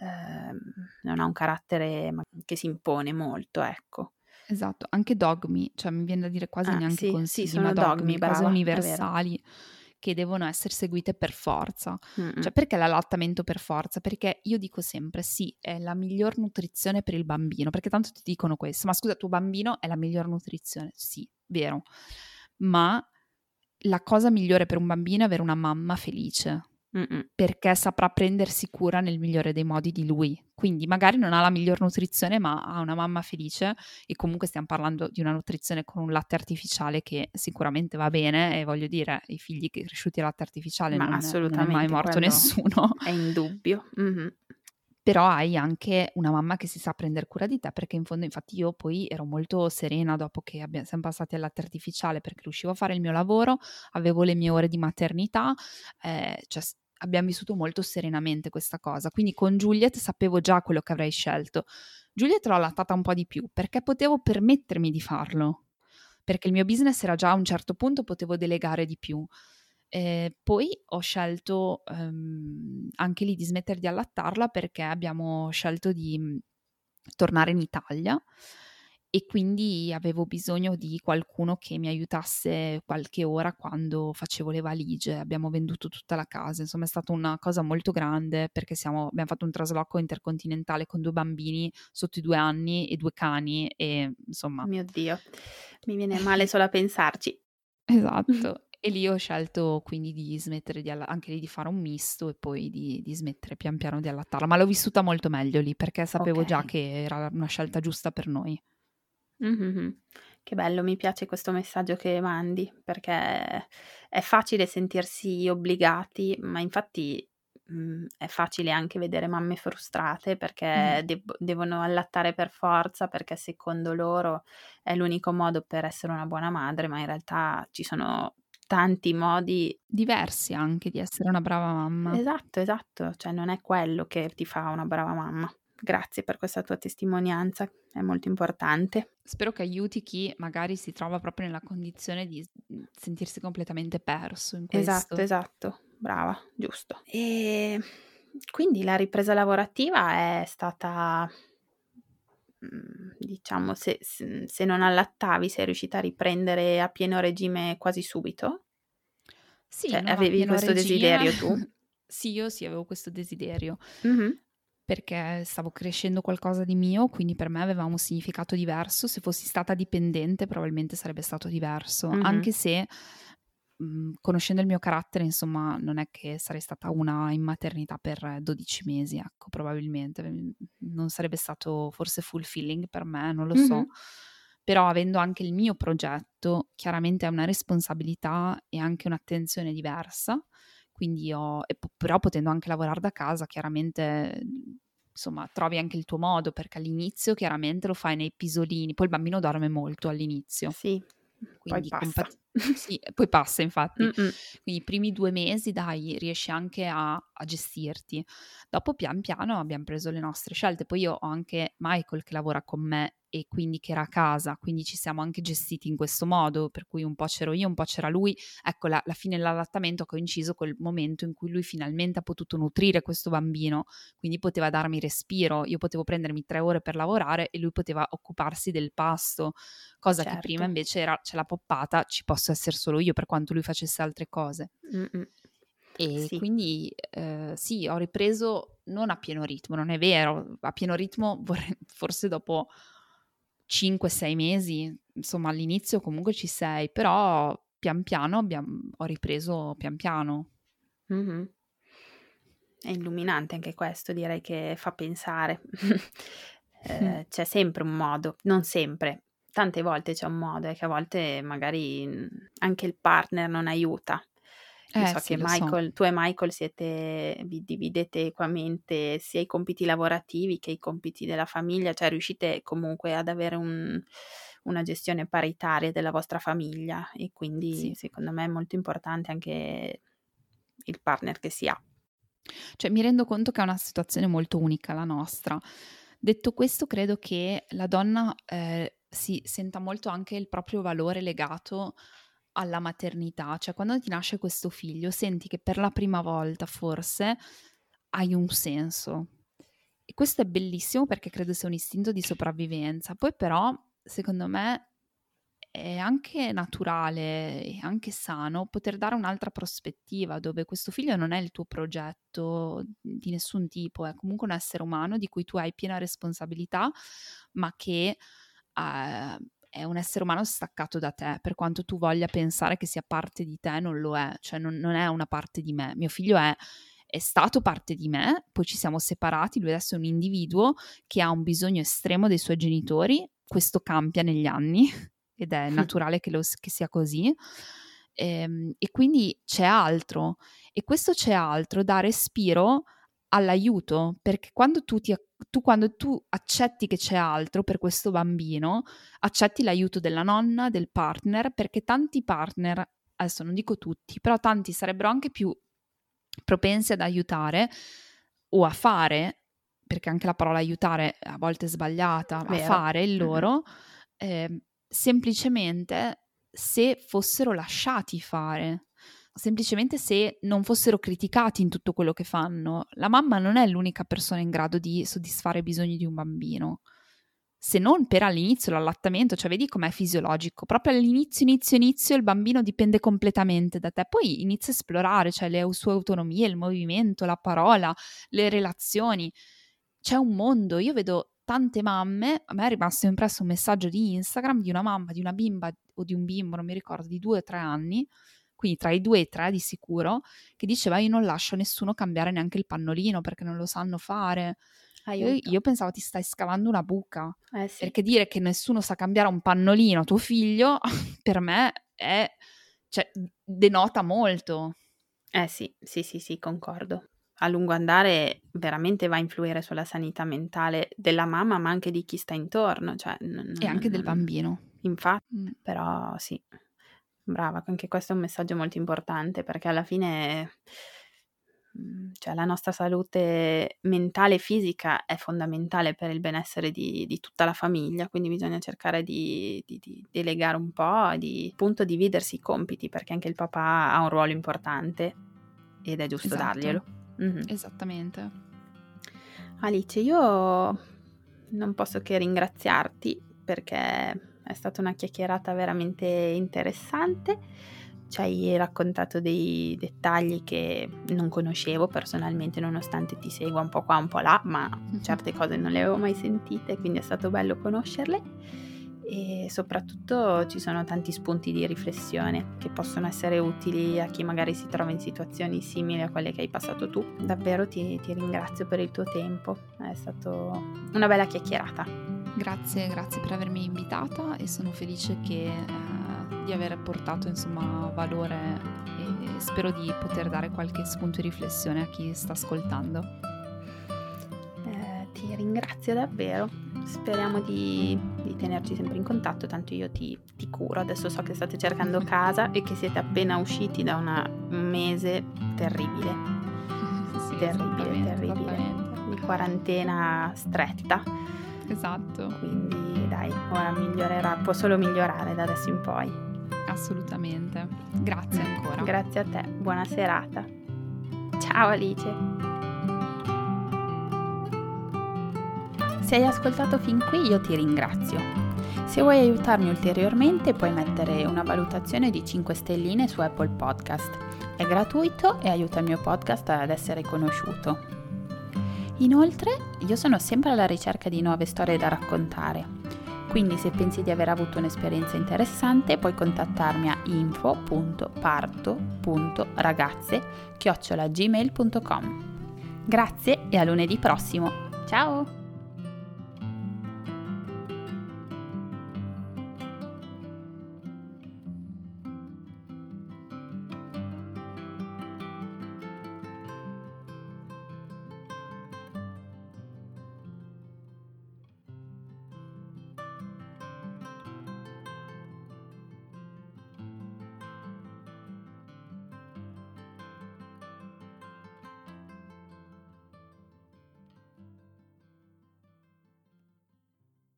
eh, non ha un carattere che si impone molto, ecco. Esatto, anche dogmi, cioè mi viene da dire quasi ah, neanche sì, consigli, sì, sono ma dogmi, dogmi brava, cose universali che devono essere seguite per forza. Mm-mm. Cioè, perché l'allattamento per forza? Perché io dico sempre sì, è la miglior nutrizione per il bambino, perché tanto ti dicono questo, ma scusa, tuo bambino è la miglior nutrizione. Sì, vero. Ma la cosa migliore per un bambino è avere una mamma felice. Mm-mm. perché saprà prendersi cura nel migliore dei modi di lui. Quindi magari non ha la miglior nutrizione, ma ha una mamma felice e comunque stiamo parlando di una nutrizione con un latte artificiale che sicuramente va bene e voglio dire, i figli cresciuti a latte artificiale ma non, non è mai morto nessuno. È indubbio. Mm-hmm però hai anche una mamma che si sa prendere cura di te, perché in fondo infatti io poi ero molto serena dopo che abbiamo, siamo passati al latte artificiale, perché riuscivo a fare il mio lavoro, avevo le mie ore di maternità, eh, cioè abbiamo vissuto molto serenamente questa cosa, quindi con Juliet sapevo già quello che avrei scelto. Juliet l'ho allattata un po' di più, perché potevo permettermi di farlo, perché il mio business era già a un certo punto, potevo delegare di più. Eh, poi ho scelto um, anche lì di smettere di allattarla perché abbiamo scelto di mh, tornare in Italia e quindi avevo bisogno di qualcuno che mi aiutasse qualche ora quando facevo le valigie. Abbiamo venduto tutta la casa, insomma è stata una cosa molto grande perché siamo, abbiamo fatto un trasloco intercontinentale con due bambini sotto i due anni e due cani e insomma... Mio Dio, mi viene male solo a pensarci. Esatto, E lì ho scelto quindi di smettere di alla- anche lì di fare un misto e poi di, di smettere pian piano di allattarla, ma l'ho vissuta molto meglio lì perché sapevo già Ok. che era una scelta giusta per noi. Mhm. Che bello, mi piace questo messaggio che mandi, perché è facile sentirsi obbligati, ma infatti mh, è facile anche vedere mamme frustrate Mm. perché deb- devono allattare per forza, perché secondo loro è l'unico modo per essere una buona madre, ma in realtà ci sono tanti modi. Diversi anche di essere una brava mamma. Esatto, esatto, cioè non è quello che ti fa una brava mamma. Grazie per questa tua testimonianza, è molto importante. Spero che aiuti chi magari si trova proprio nella condizione di s- sentirsi completamente perso in Esatto, questo. esatto, brava, giusto. E quindi la ripresa lavorativa è stata, mm, diciamo, se, se- se non allattavi, sei riuscita a riprendere a pieno regime quasi subito? Sì, Cioè, avevi questo regime. desiderio tu? Sì, io sì, avevo questo desiderio Mhm, perché stavo crescendo qualcosa di mio, quindi per me aveva un significato diverso. Se fossi stata dipendente, probabilmente sarebbe stato diverso, mhm. anche se mh, conoscendo il mio carattere, insomma, non è che sarei stata una in maternità per 12 mesi, ecco, probabilmente. Mm, Non sarebbe stato forse fulfilling per me, non lo so. Mhm. Però avendo anche il mio progetto, chiaramente è una responsabilità e anche un'attenzione diversa. Quindi ho, po- però potendo anche lavorare da casa, chiaramente, insomma, trovi anche il tuo modo, perché all'inizio chiaramente lo fai nei pisolini, poi il bambino dorme molto all'inizio. Sì, poi Quindi passa. compa- sì, poi passa infatti. Mm-mm. Quindi i primi due mesi, dai, riesci anche a, a gestirti. Dopo pian piano abbiamo preso le nostre scelte. Poi io ho anche Michael che lavora con me e quindi che era a casa, quindi ci siamo anche gestiti in questo modo, per cui un po' c'ero io, un po' c'era lui. Ecco, la, la fine dell'allattamento ha coinciso col momento in cui lui finalmente ha potuto nutrire questo bambino, quindi poteva darmi respiro, io potevo prendermi tre ore per lavorare e lui poteva occuparsi del pasto, cosa che prima Certo. invece era c'è la poppata, ci posso essere solo io per quanto lui facesse altre cose. Mm-mm. E Sì. quindi eh, sì, ho ripreso non a pieno ritmo, non è vero, a pieno ritmo vorrei- forse dopo 5-6 mesi, insomma all'inizio comunque ci sei, però pian piano abbiamo, ho ripreso pian piano. Mhm. È illuminante anche questo, direi che fa pensare. Eh, c'è sempre un modo, non sempre, tante volte c'è un modo, è che a volte magari mm, anche il partner non aiuta. Io Eh so sì, che lo so. Michael, tu e Michael siete, vi dividete equamente sia i compiti lavorativi che i compiti della famiglia, cioè riuscite comunque ad avere un- una gestione paritaria della vostra famiglia e quindi Sì. secondo me è molto importante anche il partner che si ha. Cioè, mi rendo conto che è una situazione molto unica la nostra. Detto questo, credo che la donna eh, si senta molto anche il proprio valore legato alla maternità, cioè quando ti nasce questo figlio senti che per la prima volta forse hai un senso. E questo è bellissimo perché credo sia un istinto di sopravvivenza. Poi però, secondo me, è anche naturale e anche sano poter dare un'altra prospettiva dove questo figlio non è il tuo progetto di nessun tipo, è comunque un essere umano di cui tu hai piena responsabilità, ma che eh, è un essere umano staccato da te, per quanto tu voglia pensare che sia parte di te, non lo è, cioè non, non è una parte di me. Mio figlio è è stato parte di me, poi ci siamo separati, lui adesso è un individuo che ha un bisogno estremo dei suoi genitori, questo cambia negli anni ed è naturale che, lo, che sia così. Ehm, e quindi c'è altro e questo c'è altro dà respiro all'aiuto perché quando tu, ti, tu, quando tu accetti che c'è altro per questo bambino accetti l'aiuto della nonna, del partner perché tanti partner adesso non dico tutti però tanti sarebbero anche più propensi ad aiutare o a fare perché anche la parola aiutare a volte è sbagliata Vero. a fare il loro eh, semplicemente se fossero lasciati fare, semplicemente se non fossero criticati in tutto quello che fanno. La mamma non è l'unica persona in grado di soddisfare i bisogni di un bambino. Se non per all'inizio l'allattamento, cioè vedi com'è fisiologico, proprio all'inizio, inizio, inizio il bambino dipende completamente da te, poi inizia a esplorare, cioè le sue autonomie, il movimento, la parola, le relazioni. C'è un mondo, io vedo tante mamme, a me è rimasto impresso un messaggio di Instagram di una mamma, di una bimba o di un bimbo, non mi ricordo, di due o tre anni, quindi tra i due e tre di sicuro, che diceva io non lascio nessuno cambiare neanche il pannolino perché non lo sanno fare. Io, io, pensavo ti stai scavando una buca, eh sì. perché dire che nessuno sa cambiare un pannolino a tuo figlio, per me è, cioè, denota molto. Eh sì, sì, sì, sì, concordo. A lungo andare veramente va a influire sulla sanità mentale della mamma, ma anche di chi sta intorno. Cioè, n- e anche del bambino. Infatti, mm. però sì, brava, anche questo è un messaggio molto importante perché alla fine Mhmm, cioè la nostra salute mentale e fisica è fondamentale per il benessere di, di tutta la famiglia, quindi bisogna cercare di, di, di, delegare un po', di appunto dividersi i compiti, perché anche il papà ha un ruolo importante ed è giusto esatto. darglielo. Mm-hmm. Esattamente. Alice, io non posso che ringraziarti perché è stata una chiacchierata veramente interessante ci hai raccontato dei dettagli che non conoscevo personalmente, nonostante ti segua un po' qua, un po' là, ma certe cose non le avevo mai sentite, quindi è stato bello conoscerle e soprattutto ci sono tanti spunti di riflessione che possono essere utili a chi magari si trova in situazioni simili a quelle che hai passato tu. Davvero ti, ti ringrazio per il tuo tempo, è stata una bella chiacchierata. Grazie, grazie per avermi invitata e sono felice che... Eh di aver portato insomma valore e spero di poter dare qualche spunto di riflessione a chi sta ascoltando. Eh, ti ringrazio davvero, speriamo di, di, tenerci sempre in contatto, tanto io ti, ti, curo, adesso so che state cercando casa e che siete appena usciti da un mese terribile, sì, terribile, terribile, di quarantena stretta. Esatto. Quindi dai, ora migliorerà, può solo migliorare da adesso in poi. Assolutamente. Grazie ancora. Grazie a te, buona serata. Ciao Alice. Se hai ascoltato fin qui io ti ringrazio. Se vuoi aiutarmi ulteriormente puoi mettere una valutazione di 5 stelline su Apple Podcast. È gratuito e aiuta il mio podcast ad essere conosciuto. Inoltre, io sono sempre alla ricerca di nuove storie da raccontare quindi se pensi di aver avuto un'esperienza interessante puoi contattarmi a info.parto.ragazze-gmail.com Grazie e a lunedì prossimo. Ciao!